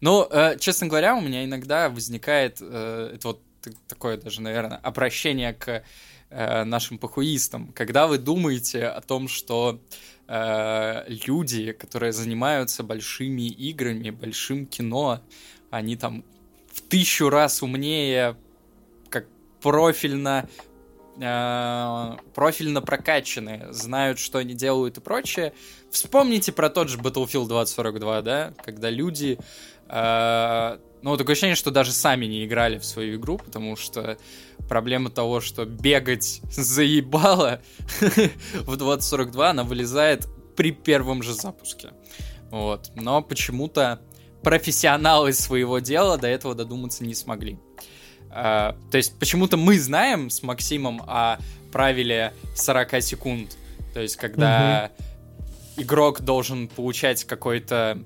Но, э, честно говоря, у меня иногда возникает э, это вот такое даже, наверное, обращение к э, нашим похуистам. Когда вы думаете о том, что э, люди, которые занимаются большими играми, большим кино, они там в тысячу раз умнее, как профильно э, профильно прокачаны, знают, что они делают и прочее. Вспомните про тот же Battlefield 2042, да, когда люди, ну, такое ощущение, что даже сами не играли в свою игру, потому что проблема того, что бегать *laughs* заебало *laughs* в 2042, она вылезает при первом же запуске. Вот. Но почему-то профессионалы своего дела до этого додуматься не смогли. А, то есть почему-то мы знаем с Максимом о правиле 40 секунд. То есть когда игрок должен получать какой-то,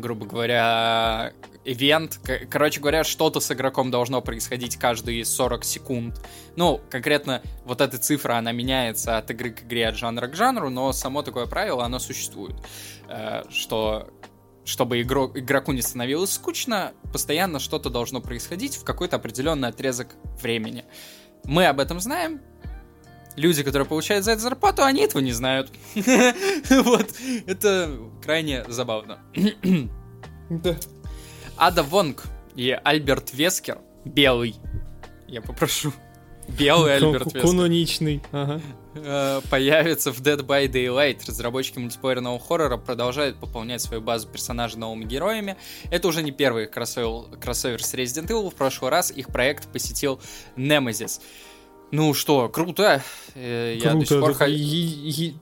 грубо говоря, ивент. Короче говоря, что-то с игроком должно происходить каждые 40 секунд. Ну, конкретно вот эта цифра, она меняется от игры к игре, от жанра к жанру, но само такое правило, оно существует. Э, Что чтобы игро- игроку не становилось скучно, постоянно что-то должно происходить в какой-то определенный отрезок времени. Мы об этом знаем. Люди, которые получают за это зарплату, они этого не знают. *laughs* Вот. Это крайне забавно. *coughs*
Да.
Ада Вонг и Альберт Вескер, белый, я попрошу, белый Альберт Вескер,
Каноничный. Ага.
э, появится в Dead by Daylight. Разработчики мультиплеерного хоррора продолжают пополнять свою базу персонажей новыми героями. Это уже не первый кроссовер, кроссовер с Resident Evil. В прошлый раз их проект посетил Nemesis. Ну что, круто. Э, Я до сих пор...
Круто. и-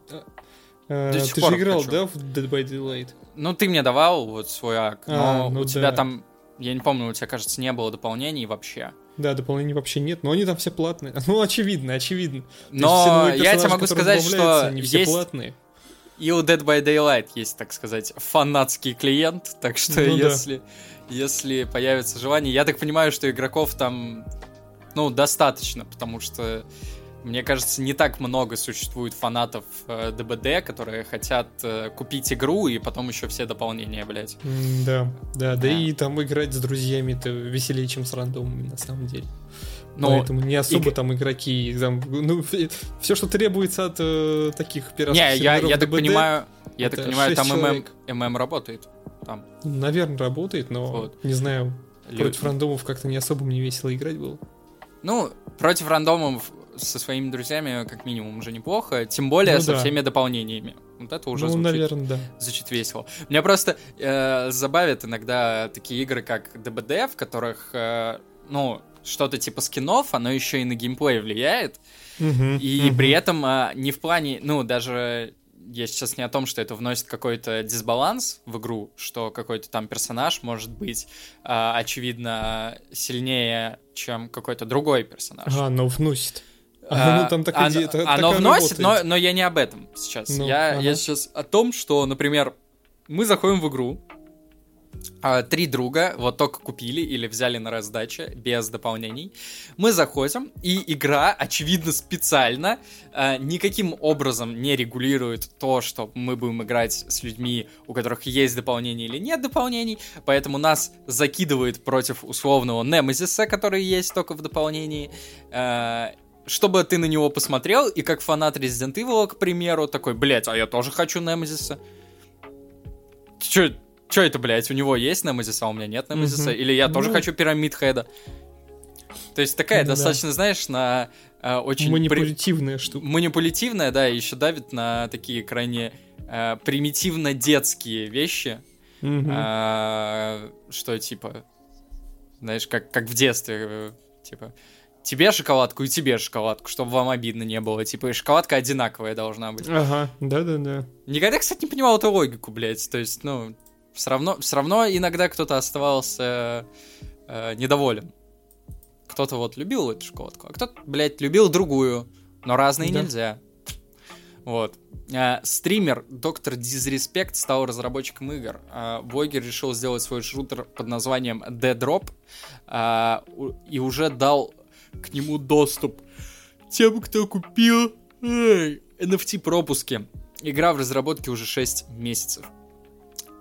э,
До сих
Ты
пор
же играл,
хочу.
да, в Dead by Daylight?
Ну, ты мне давал вот свой ак, но
А, ну
у тебя
да.
там, я не помню, у тебя, кажется, не было дополнений вообще.
Да, дополнений вообще нет, но они там все платные. *laughs* Ну, очевидно, очевидно.
Но я тебе могу сказать, что
они все
есть
платные.
и у Dead by Daylight есть, так сказать, фанатский клиент, так что
Ну да.
если, если появится желание, я так понимаю, что игроков там, ну, достаточно, потому что мне кажется, не так много существует фанатов э, ДБД, которые хотят э, купить игру и потом еще все дополнения, блядь.
М, Да, да, да
Да.
и там играть с друзьями это веселее, чем с рандомами на самом деле.
Но
Поэтому не особо
иг-
там игроки, там, ну, все, что требуется от э, таких пиратских
Не, я, я так понимаю, я так понимаю, там ММ. ММ работает. Там.
Наверное, работает, но
Вот.
не знаю,
Лю-
против рандомов как-то не особо мне весело играть было.
Ну, против рандомов со своими друзьями как минимум уже неплохо, тем более
Ну
со
да.
всеми дополнениями. Вот это уже
ну,
звучит,
наверное, да.
звучит весело. Меня просто э, забавят иногда такие игры, как ДБД, в которых, э, ну, что-то типа скинов, оно еще и на геймплей влияет.
Мгм,
И
мгм.
при этом а, не в плане, ну, даже я сейчас не о том, что это вносит какой-то дисбаланс в игру, что какой-то там персонаж может быть, а, очевидно, сильнее, чем какой-то другой персонаж.
Ага, но вносит.
А,
ну, там так
оно,
иде- та-
оно
такая
вносит, но, но я не об этом сейчас.
Ну,
я,
ага.
я сейчас о том, что, например, мы заходим в игру, а, три друга вот только купили или взяли на раздаче без дополнений. Мы заходим, и игра, очевидно, специально а, никаким образом не регулирует то, что мы будем играть с людьми, у которых есть дополнения или нет дополнений, поэтому нас закидывает против условного Немезиса, который есть только в дополнении, а, чтобы ты на него посмотрел, и как фанат Resident Evil, к примеру, такой, блять, а я тоже хочу Немезиса. Чё, чё это, блядь, у него есть Немезис, а у меня нет Немезиса?
Мгм.
Или я тоже
Ну.
хочу Пирамид Хеда? То есть такая
Ну да.
достаточно, знаешь, на э, очень... при-
Манипулятивная штука.
манипулятивная, да, и еще давит на такие крайне э, примитивно-детские вещи,
Мгм.
А, что типа, знаешь, как, как в детстве, э, типа, тебе шоколадку и тебе шоколадку, чтобы вам обидно не было, типа, и шоколадка одинаковая должна быть.
Ага, да-да-да.
Никогда, кстати, не понимал эту логику, блядь, то есть, ну, все равно, все равно иногда кто-то оставался э, недоволен. Кто-то вот любил эту шоколадку, а кто-то, блядь, любил другую, но разные
Да.
нельзя. Вот. А, стример Доктор Дизреспект стал разработчиком игр. А, блогер решил сделать свой шутер под названием Dead Drop у- и уже дал к нему доступ тем, кто купил эй, NFT-пропуски. Игра в разработке уже 6 месяцев.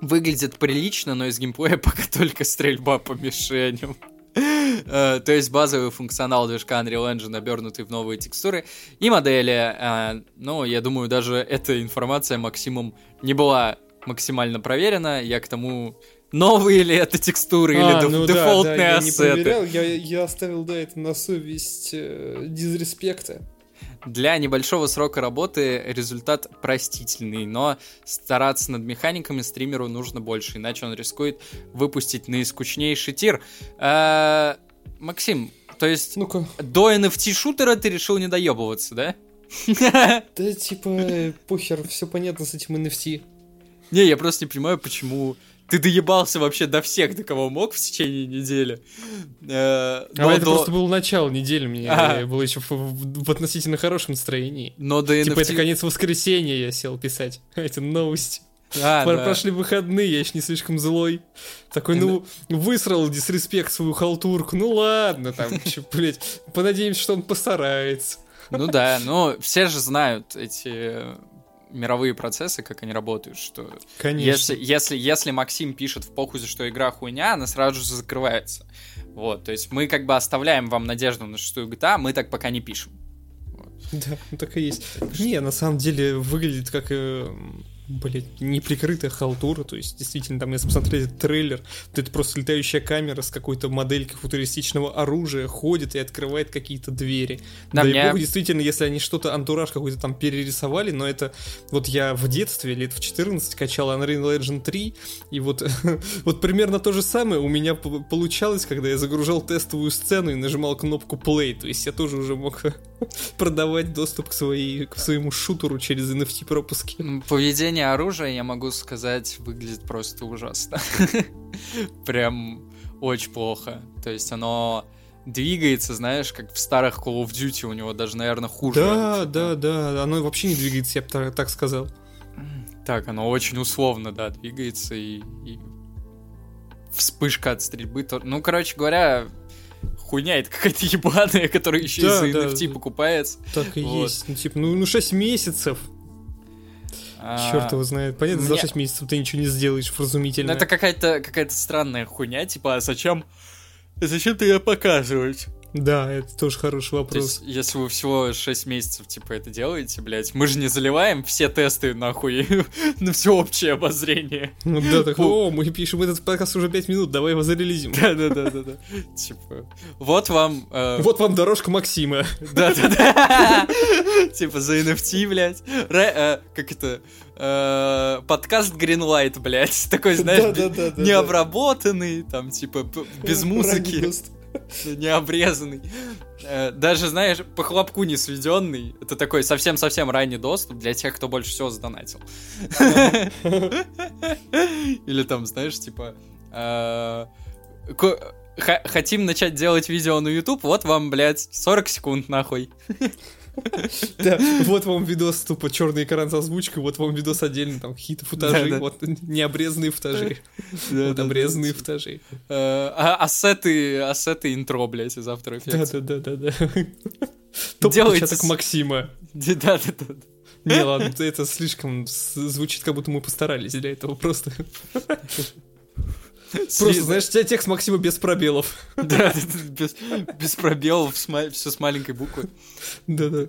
Выглядит прилично, но из геймплея *laughs* пока только стрельба по мишеням. Э, То есть базовый функционал движка Unreal Engine, обернутый в новые текстуры и модели. Ну, я думаю, даже эта информация Максимум не была максимально проверена. Я к тому, новые ли это текстуры или
А,
деф-
ну да,
дефолтные
да, я не
ассеты.
проверял, я, я оставил, да, это на совесть э, дизреспекта.
Для небольшого срока работы результат простительный, но стараться над механиками стримеру нужно больше, иначе он рискует выпустить наискучнейший тир. Э, Максим, то есть
Ну-ка,
до NFT-шутера ты решил не доебываться, да? *laughs*
да типа, похер, все понятно с этим NFT.
Не, я просто не понимаю, почему ты доебался вообще до всех, до кого мог в течение недели. Э,
А это
до-
просто было начало недели, мне
А.
я был еще в, в- в относительно хорошем настроении.
но до
Типа, это
NFT...
конец воскресенья я сел писать *laughs* эти новости.
А,
Про-
да.
Прошли выходные, я еще не слишком злой. Такой, ну, высрал дисреспект свою халтурку. Ну ладно, там, *laughs* чё, блядь, понадеемся, что он постарается.
Ну да, но все же знают эти мировые процессы, как они работают, что
Конечно.
если, если, если Максим пишет в похузе, что игра хуйня, она сразу же закрывается. Вот, то есть мы как бы оставляем вам надежду на шестую GTA, мы так пока не пишем. *laughs*
Да, ну так и есть. Не, на самом деле выглядит как, э, блядь, неприкрытая халтура. То есть, действительно, там, если посмотреть этот трейлер, то это просто летающая камера с какой-то моделькой футуристичного оружия ходит и открывает какие-то двери.
Да,
Да, и
мне-
богу, действительно, если они что-то, антураж какой-то там перерисовали, но это вот я в детстве, лет в 14, качал Unreal Engine 3, и вот, *laughs* вот примерно то же самое у меня получалось, когда я загружал тестовую сцену и нажимал кнопку play, то есть я тоже уже мог продавать доступ к, своей, к своему шутеру через NFT пропуски.
Поведение оружия, я могу сказать, выглядит просто ужасно. *laughs* Прям очень плохо. То есть оно двигается, знаешь, как в старых Call of Duty, у него даже, наверное, хуже.
Да,
Типа,
да, да, оно вообще не двигается, я бы та- так сказал.
Так, оно очень условно, да, двигается и, и вспышка от стрельбы. Ну, короче говоря, хуйня это какая-то ебаная, которая еще
Да,
из-за
да,
NFT
да.
покупается.
Так и
Вот.
есть. Ну, типа, ну, ну 6 месяцев.
А,
Черт его знает. Понятно, за
мне-
6 месяцев ты ничего не сделаешь вразумительно.
Ну, это какая-то какая-то странная хуйня, типа, а зачем... Зачем ты ее показывать?
Да, это тоже хороший
То
вопрос.
есть, если вы всего 6 месяцев, типа, это делаете, блядь, мы же не заливаем все тесты, нахуй, *laughs* на всеобщее обозрение.
Ну да, так, о, мы пишем этот подкаст уже 5 минут, давай его зарелизим.
Да-да-да-да-да. Типа, вот вам... э,
Вот вам дорожка Максима.
Да-да-да. Типа за NFT, блядь. Э, Как это? Э, Подкаст Greenlight, блядь. Такой, *laughs* знаешь, необработанный, там, типа, без музыки. *laughs* не обрезанный. Э, Даже, знаешь, по хлопку не сведенный. Это такой совсем-совсем ранний доступ для тех, кто больше всего задонатил. *laughs* Или там, знаешь, типа... э, Хотим начать делать видео на YouTube, вот вам, блядь, 40 секунд, нахуй. *laughs* *laughs*
Да, вот вам видос тупо черный экран с озвучкой, вот вам видос отдельно, там какие-то футажи, вот необрезанные футажи, *laughs* вот обрезанные футажи.
Э, а- Ассеты, ассеты интро, блядь, из After Effects.
Да-да-да-да. *laughs* Топ
Делайте
отпечаток
с-
Максима.
Да-да-да.
Не, ладно, это слишком звучит, как будто мы постарались для этого. Просто, просто знаешь, у тебя текст Максима без пробелов. *laughs*
Да, без, без пробелов, все с маленькой буквы.
Да-да.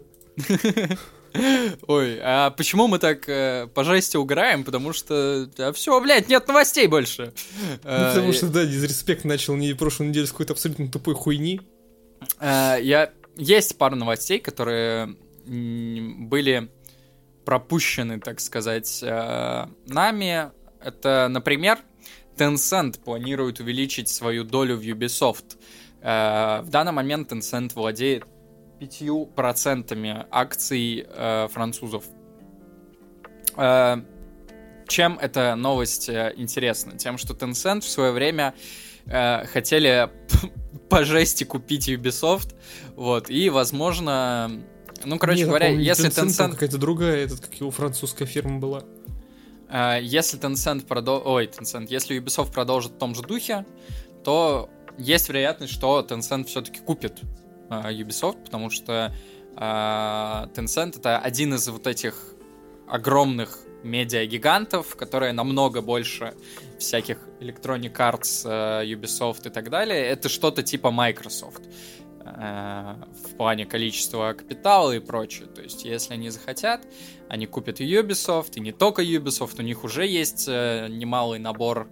Ой, а почему мы так э, по жести угораем? Потому что все, блядь, нет новостей больше.
Ну, потому что, да, дизреспект начал не прошлую неделю с какой-то абсолютно тупой хуйни.
Э, я... Есть пару новостей, которые были пропущены, так сказать, э, нами. Это, например, Tencent планирует увеличить свою долю в Ubisoft. Э, в данный момент Tencent владеет 5% акций французов. Чем эта новость интересна? Тем, что Tencent в свое время хотели *laughs* по жести купить Ubisoft, вот, и, возможно, ну, короче Нет, говоря, помню, если Tencent... Tencent...
какая-то другая, этот, как его французская фирма была.
Uh, если Tencent продол... Ой, Tencent, если Ubisoft продолжит в том же духе, то есть вероятность, что Tencent все-таки купит uh, Ubisoft, потому что uh, Tencent это один из вот этих огромных медиа-гигантов, которые намного больше всяких Electronic Arts, э, Ubisoft и так далее. Это что-то типа Microsoft э, в плане количества капитала и прочее. То есть, если они захотят, они купят Ubisoft, и не только Ubisoft, у них уже есть э, немалый набор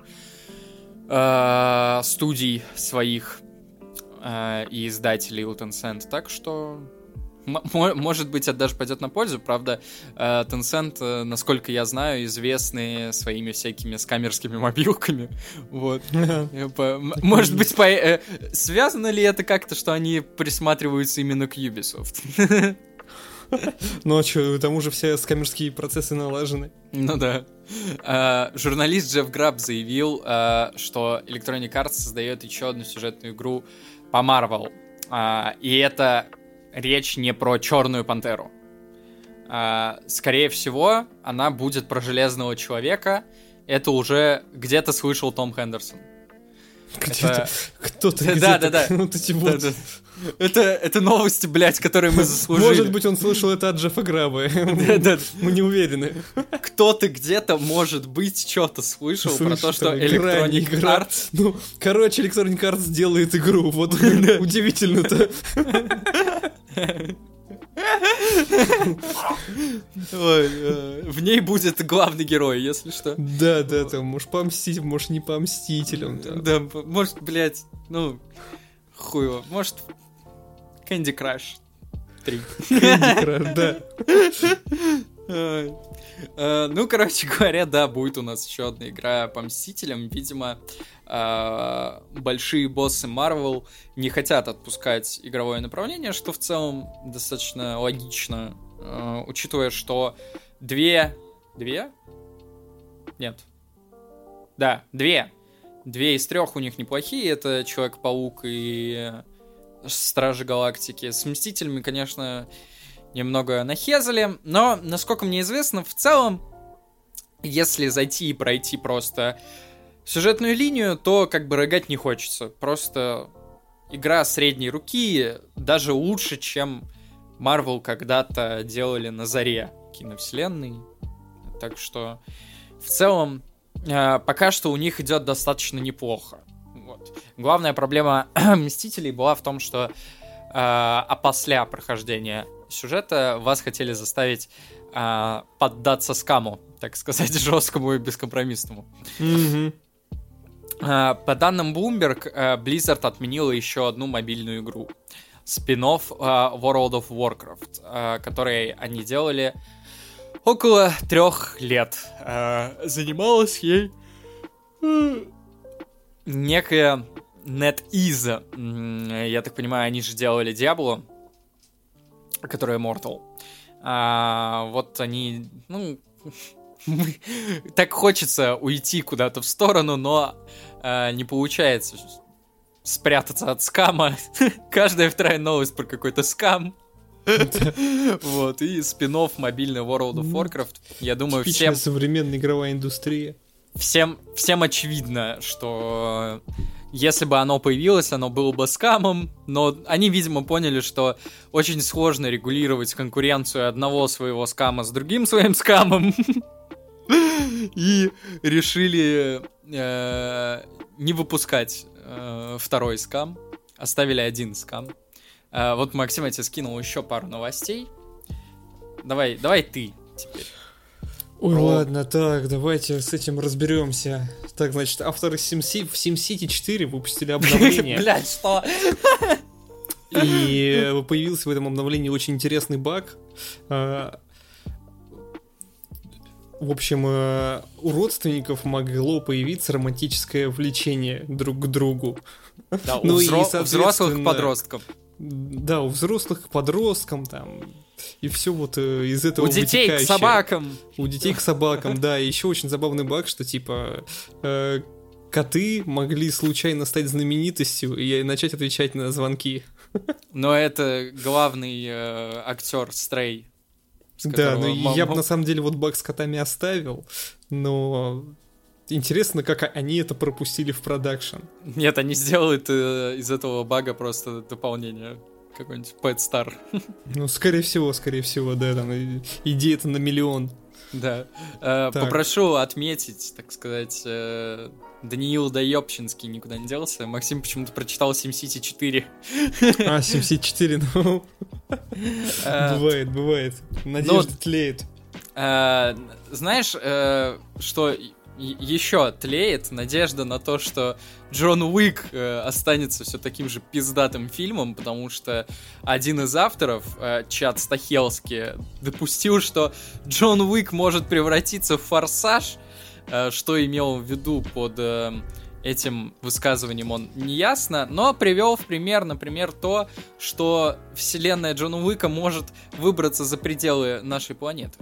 студий своих и издателей у Tencent. Так что может быть, это даже пойдет на пользу. Правда, э, Tencent, э, насколько я знаю, известны своими всякими скамерскими мобилками. *laughs* Вот. *laughs* Может быть, э, связано ли это как-то, что они присматриваются именно к Ubisoft? *laughs*
Ну а что, тому же все скамерские процессы налажены.
Ну да. Uh, журналист Джефф Граб заявил, что Electronic Arts создает еще одну сюжетную игру по Marvel. Uh, и это речь не про Черную Пантеру. А, скорее всего, она будет про Железного Человека. Это уже где-то слышал Том Хендерсон.
Это... Кто-то
да, да, да. *laughs* Вот эти вот. Да, да. Это, это новости, блядь, которые мы заслужили.
Может быть, он слышал это от Джеффа Граба. *laughs* Да, да. Мы не уверены.
Кто-то где-то, может быть, что-то слышал Слышь, про то, что Electronic Arts...
Ну, короче, Electronic Arts делает игру. Вот *laughs* удивительно-то.
Ой, в ней будет главный герой, если что.
Да, да, там, может, по мстителям, может, не по мстителям.
Да, может, блядь, ну, хуево. Может, Candy Crush 3.
Candy Crush,
да. Uh, ну, короче говоря, да, будет у нас еще одна игра по Мстителям. Видимо, uh, большие боссы Marvel не хотят отпускать игровое направление, что в целом достаточно логично, uh, учитывая, что две... Две? Нет. Да, две. Две из трех у них неплохие. Это Человек-паук и Стражи Галактики. С Мстителями, конечно, немного нахезали, но, насколько мне известно, в целом, если зайти и пройти просто сюжетную линию, то как бы рыгать не хочется. Просто игра средней руки даже лучше, чем Marvel когда-то делали на заре киновселенной. Так что в целом э, пока что у них идет достаточно неплохо. Вот. Главная проблема *clears throat* Мстителей была в том, что э, опосля прохождения сюжета вас хотели заставить а, поддаться скаму, так сказать, *laughs* жесткому и бескомпромиссному.
Mm-hmm.
А, по данным Bloomberg, а, Blizzard отменила еще одну мобильную игру. Спин-офф а, World of Warcraft, а, который они делали около трех лет. А, занималась ей некая NetEase. Я так понимаю, они же делали Diablo которая Mortal. А, вот они, ну, *laughs* так хочется уйти куда-то в сторону, но а, не получается спрятаться от скама. *laughs* Каждая вторая новость про какой-то скам. *laughs* Вот, и спин мобильный World of Warcraft. Я думаю, всем...
современная игровая индустрия.
Всем, всем очевидно, что если бы оно появилось, оно было бы скамом, но они, видимо, поняли, что очень сложно регулировать конкуренцию одного своего скама с другим своим скамом. *laughs* И решили э, не выпускать э, второй скам. Оставили один скам. Э, вот Максим я тебе скинул еще пару новостей. Давай, давай ты теперь.
Ой, Про... ладно, так, давайте с этим разберемся. Так, значит, авторы SimCity, в SimCity 4 выпустили обновление. *laughs*
Блять, что?
И появился в этом обновлении очень интересный баг. А, в общем, э, у родственников могло появиться романтическое влечение друг к другу.
Да, у, ну взро- и, взрослых подростков.
Да, у взрослых к подросткам там. И все вот э, из этого
У детей к собакам.
У детей к собакам, да. И еще очень забавный баг, что типа э, коты могли случайно стать знаменитостью и начать отвечать на звонки.
Но это главный э, актер Стрей.
Да, ну я бы на самом деле вот баг с котами оставил, но интересно, как они это пропустили в продакшн.
Нет, они сделают э, из этого бага просто дополнение какой-нибудь Pet Star. *laughs*
Ну, скорее всего, скорее всего, да, там идея-то на миллион.
Да. Э, попрошу отметить, так сказать, э, Даниил Доебчинский никуда не делся. Максим почему-то прочитал SimCity 4.
А, SimCity 4, ну... *laughs* Э, бывает, бывает. Надежда тлеет.
Э, знаешь, э, что еще тлеет надежда на то, что Джон Уик э, останется все таким же пиздатым фильмом, потому что один из авторов, э, Чад Стахелски, допустил, что Джон Уик может превратиться в форсаж, э, что имел в виду под э, этим высказыванием он не ясно, но привел в пример, например, то, что вселенная Джона Уика может выбраться за пределы нашей планеты.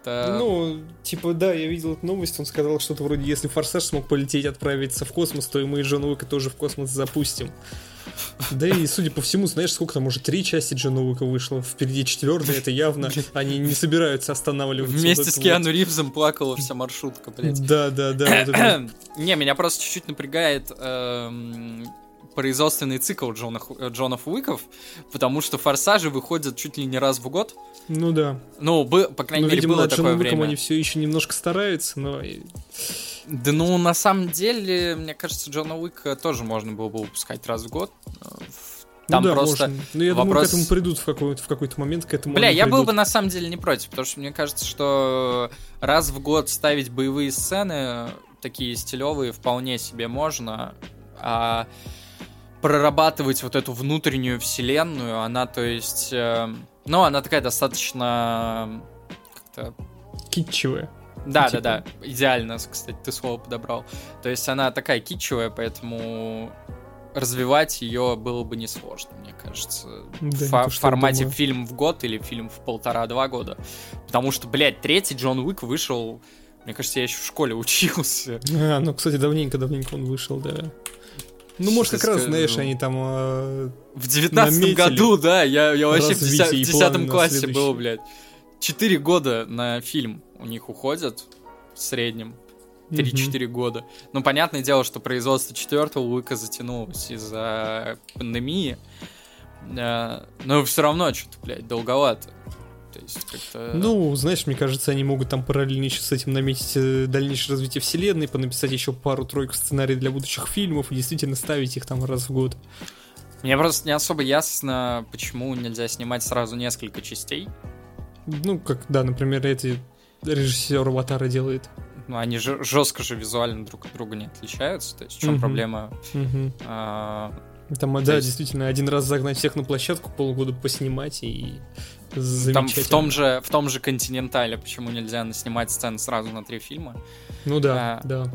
Это... Ну, типа, да, я видел эту новость, он сказал что-то вроде, если Форсаж смог полететь, отправиться в космос, то и мы Джона Уика тоже в космос запустим. Да и, судя по всему, знаешь, сколько там уже три части Джона Уика вышло, впереди четвертая, это явно они не собираются останавливаться.
Вместе вот с Киану вот. Ривзом плакала вся маршрутка, блядь.
Да, да, да. *coughs*
Не, меня просто чуть-чуть напрягает эм, производственный цикл Джона, Джонов Уиков, потому что форсажи выходят чуть ли не раз в год.
Ну да.
Ну, бы, по крайней ну, мере, видимо, было такое Джоном время.
они все еще немножко стараются, но...
Да ну, на самом деле, мне кажется, Джона Уика тоже можно было бы выпускать раз в год.
Там ну да, просто можно. Но я вопрос... думаю, к этому придут в какой-то, в какой-то момент, к этому
Бля, я придут. был бы на самом деле не против, потому что мне кажется, что раз в год ставить боевые сцены, такие стилевые, вполне себе можно. А прорабатывать вот эту внутреннюю вселенную, она, то есть, э, ну, она такая достаточно как-то...
Китчевая.
Да, типа. да, да, идеально, кстати, ты слово подобрал. То есть она такая китчевая, поэтому развивать ее было бы несложно, мне кажется. Да, в, то, в формате фильм в год или фильм в полтора-два года. Потому что, блядь, третий Джон Уик вышел... Мне кажется, я еще в школе *laughs* учился.
А, ну, кстати, давненько-давненько он вышел, да. Ну, может, как раз, знаешь, они там э,
В девятнадцатом году, да, я, я вообще в десятом классе был, блядь. Четыре года на фильм у них уходят в среднем. 3-4 года. Ну, понятное дело, что производство четвертого Уика затянулось из-за пандемии. Э, но все равно что-то, блядь, долговато. То есть как-то...
Ну, знаешь, мне кажется, они могут там параллельно еще с этим наметить э, дальнейшее развитие вселенной, понаписать еще пару-тройку сценариев для будущих фильмов и действительно ставить их там раз в год.
Мне просто не особо ясно, почему нельзя снимать сразу несколько частей.
Ну, как, да, например, эти режиссер Аватара делает.
Ну, они же жестко же визуально друг от друга не отличаются. То есть в чем угу. проблема?
Угу. А, там, да, есть... действительно, один раз загнать всех на площадку, полгода поснимать и
там в том же в том же континентале почему нельзя снимать сцены сразу на три фильма?
Ну да, а, да.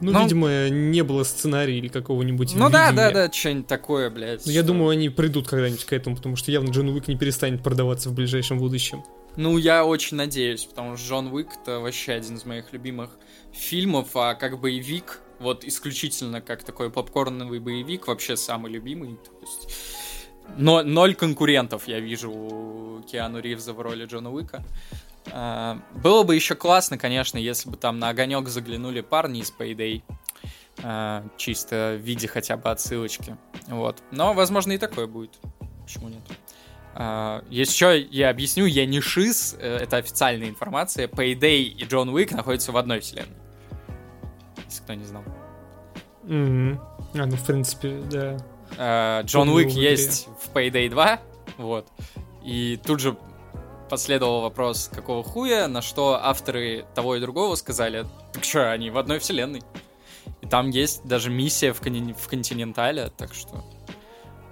Ну, ну, видимо, не было сценария или какого-нибудь
Ну видения. да, да, да, что-нибудь такое, блядь.
Ну, я думаю, они придут когда-нибудь к этому, потому что явно Джон Уик не перестанет продаваться в ближайшем будущем.
Ну, я очень надеюсь, потому что Джон Уик это вообще один из моих любимых фильмов, а как боевик, вот исключительно как такой попкорновый боевик, вообще самый любимый. То есть но, ноль конкурентов я вижу у Киану Ривза в роли Джона Уика. А, было бы еще классно, конечно, если бы там на огонек заглянули парни из Payday. А, чисто в виде хотя бы отсылочки. Вот. Но, возможно, и такое будет. Почему нет? Uh, еще я объясню, я не шиз, э, это официальная информация. Payday и Джон Уик находятся в одной вселенной. Если кто не знал.
Mm-hmm. А, ну, в принципе, да.
Э, Джон Уик есть в Payday 2, вот. И тут же последовал вопрос, какого хуя, на что авторы того и другого сказали, так что, они в одной вселенной. И там есть даже миссия в, кон- в Континентале, так что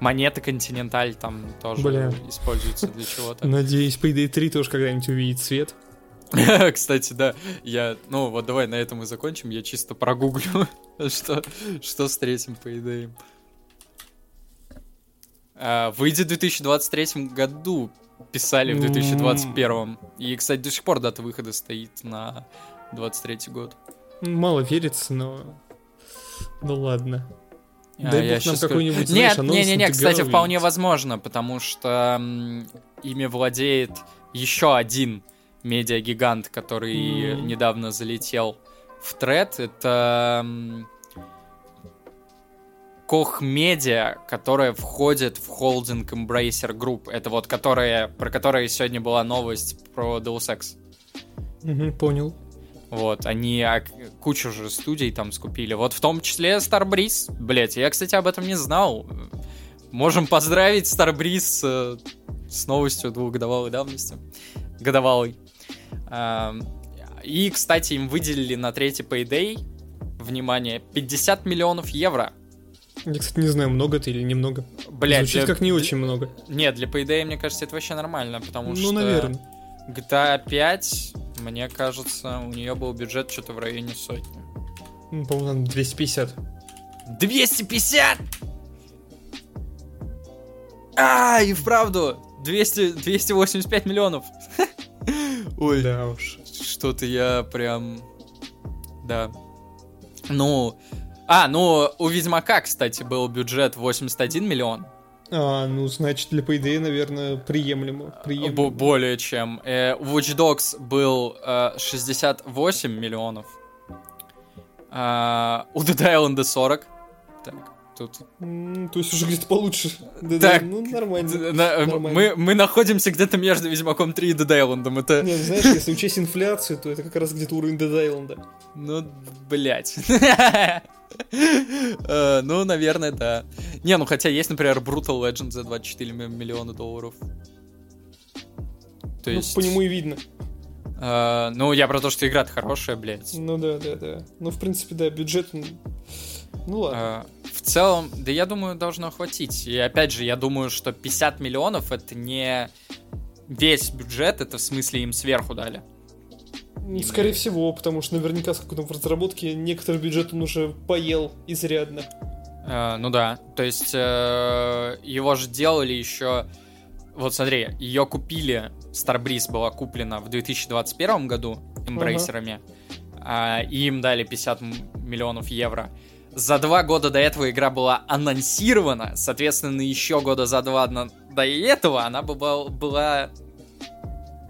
монеты Континенталь там тоже
Бля.
используются для чего-то.
Надеюсь, Payday 3 тоже когда-нибудь увидит свет. *laughs*
Кстати, да, я, ну вот давай на этом и закончим, я чисто прогуглю, *laughs* что, что с третьим Payday. А, выйдет в 2023 году, писали в 2021. И, кстати, до сих пор дата выхода стоит на 23 год.
Мало верится, но... Ну ладно.
А,
Дай
я
бог нам какой-нибудь.
Нет, не-не-не, кстати,
ТГ
вполне возможно, потому что ими владеет еще один медиагигант, который
М.
недавно залетел в тред. Это Koch Media, которая входит в холдинг Embracer Group. Это вот которая, про которая сегодня была новость про Deus Ex.
Мгм, понял.
Вот, они кучу же студий там скупили. Вот в том числе Starbreeze. Блять, я, кстати, об этом не знал. Можем поздравить Starbreeze с, с новостью двухгодовалой давности. Годовалой. А, И, кстати, им выделили на третий Payday, внимание, 50 миллионов евро.
Я, кстати, не знаю, много это или немного.
Блять,
Звучит как не очень много.
Нет, для Payday, мне кажется, это вообще нормально, потому
Ну,
что...
наверное.
GTA 5, мне кажется, у нее был бюджет что-то в районе сотни.
Ну, По-моему, там 250.
250! А, и вправду! 200, 285 миллионов. *laughs* Ой,
Да уж.
что-то я прям... Да. Ну... А, ну, у Ведьмака, кстати, был бюджет 81 миллион.
А, ну, значит, для Payday, наверное, приемлемо. Приемлемо.
более чем. Э, у Watch Dogs был э, 68 миллионов. А, у Dead Island 40. Так, тут
М, То есть уже где-то получше. Да,
Так.
да, ну, нормально.
На-
Нормально.
мы, мы находимся где-то между Ведьмаком 3 и Dead Island. Это,
Не, знаешь, если учесть инфляцию, то это как раз где-то уровень Dead Island.
ну, блять. *laughs* Ну, наверное, да. Не, ну хотя есть, например, Brutal Legend за 24 м- миллиона долларов. То
Ну,
есть...
по нему и видно.
э, ну, я про то, что игра-то хорошая, блядь.
Ну да, да, да. Ну, в принципе, да, бюджет... Ну ладно.
А, В целом, да я думаю, должно хватить. И опять же, я думаю, что 50 миллионов это не весь бюджет, это в смысле им сверху дали.
Скорее всего, потому что наверняка, сколько там в разработке, некоторый бюджет он уже поел изрядно.
Э, ну да, то есть э, его же делали еще... Вот смотри, ее купили, Starbreeze была куплена в 2021 году эмбрейсерами, а, и им дали 50 м- миллионов евро. За два года до этого игра была анонсирована, соответственно, еще года за два до этого она бы была, была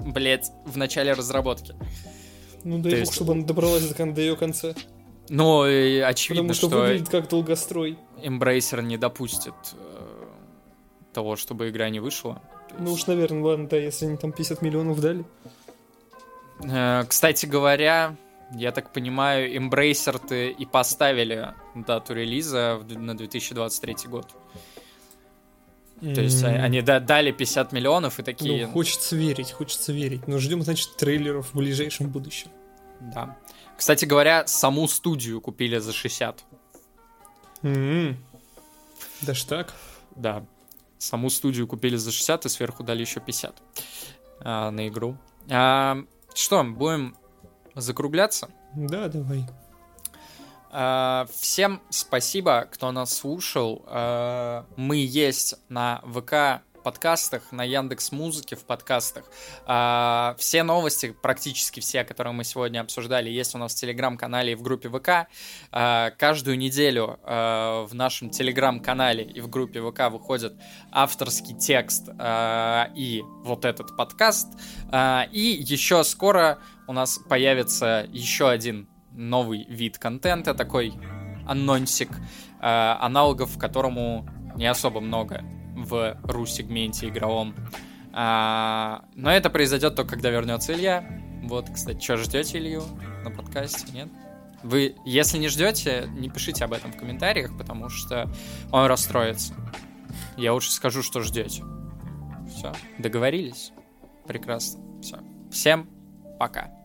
блять, в начале разработки.
Ну,
То
дай бог,
есть-
чтобы она добралась до, кон- до ее конца.
Но и очевидно,
Потому что,
что
выглядит как долгострой.
Embracer не допустит э, того, чтобы игра не вышла.
Ну уж, наверное, ладно, да, если они там 50 миллионов дали.
э, кстати говоря, я так понимаю, Embracer-то и поставили дату релиза на 2023 год. То есть они да- дали 50 миллионов и такие...
Ну, хочется верить, хочется верить. Но ждем, значит, трейлеров в ближайшем будущем.
Да. Кстати говоря, саму студию купили за 60.
М, Даже так?
Да. Саму студию купили за 60 и сверху дали еще 50 а, на игру. А, что, будем закругляться?
Да, давай.
А, Всем спасибо, кто нас слушал. А, Мы есть на ВК подкастах, на Яндекс Музыке в подкастах. А, Все новости, практически все, которые мы сегодня обсуждали, есть у нас в Телеграм-канале и в группе ВК. Каждую неделю в нашем Телеграм-канале и в группе ВК выходит авторский текст и вот этот подкаст. И еще скоро у нас появится еще один новый вид контента, такой анонсик, э, аналогов которому не особо много в ру-сегменте игровом. А, но это произойдет только когда вернется Илья. Вот, кстати, что ждете Илью на подкасте, нет? Вы, если не ждете, не пишите об этом в комментариях, потому что он расстроится. Я лучше скажу, что ждете. Все, договорились? Прекрасно. Все. Всем пока.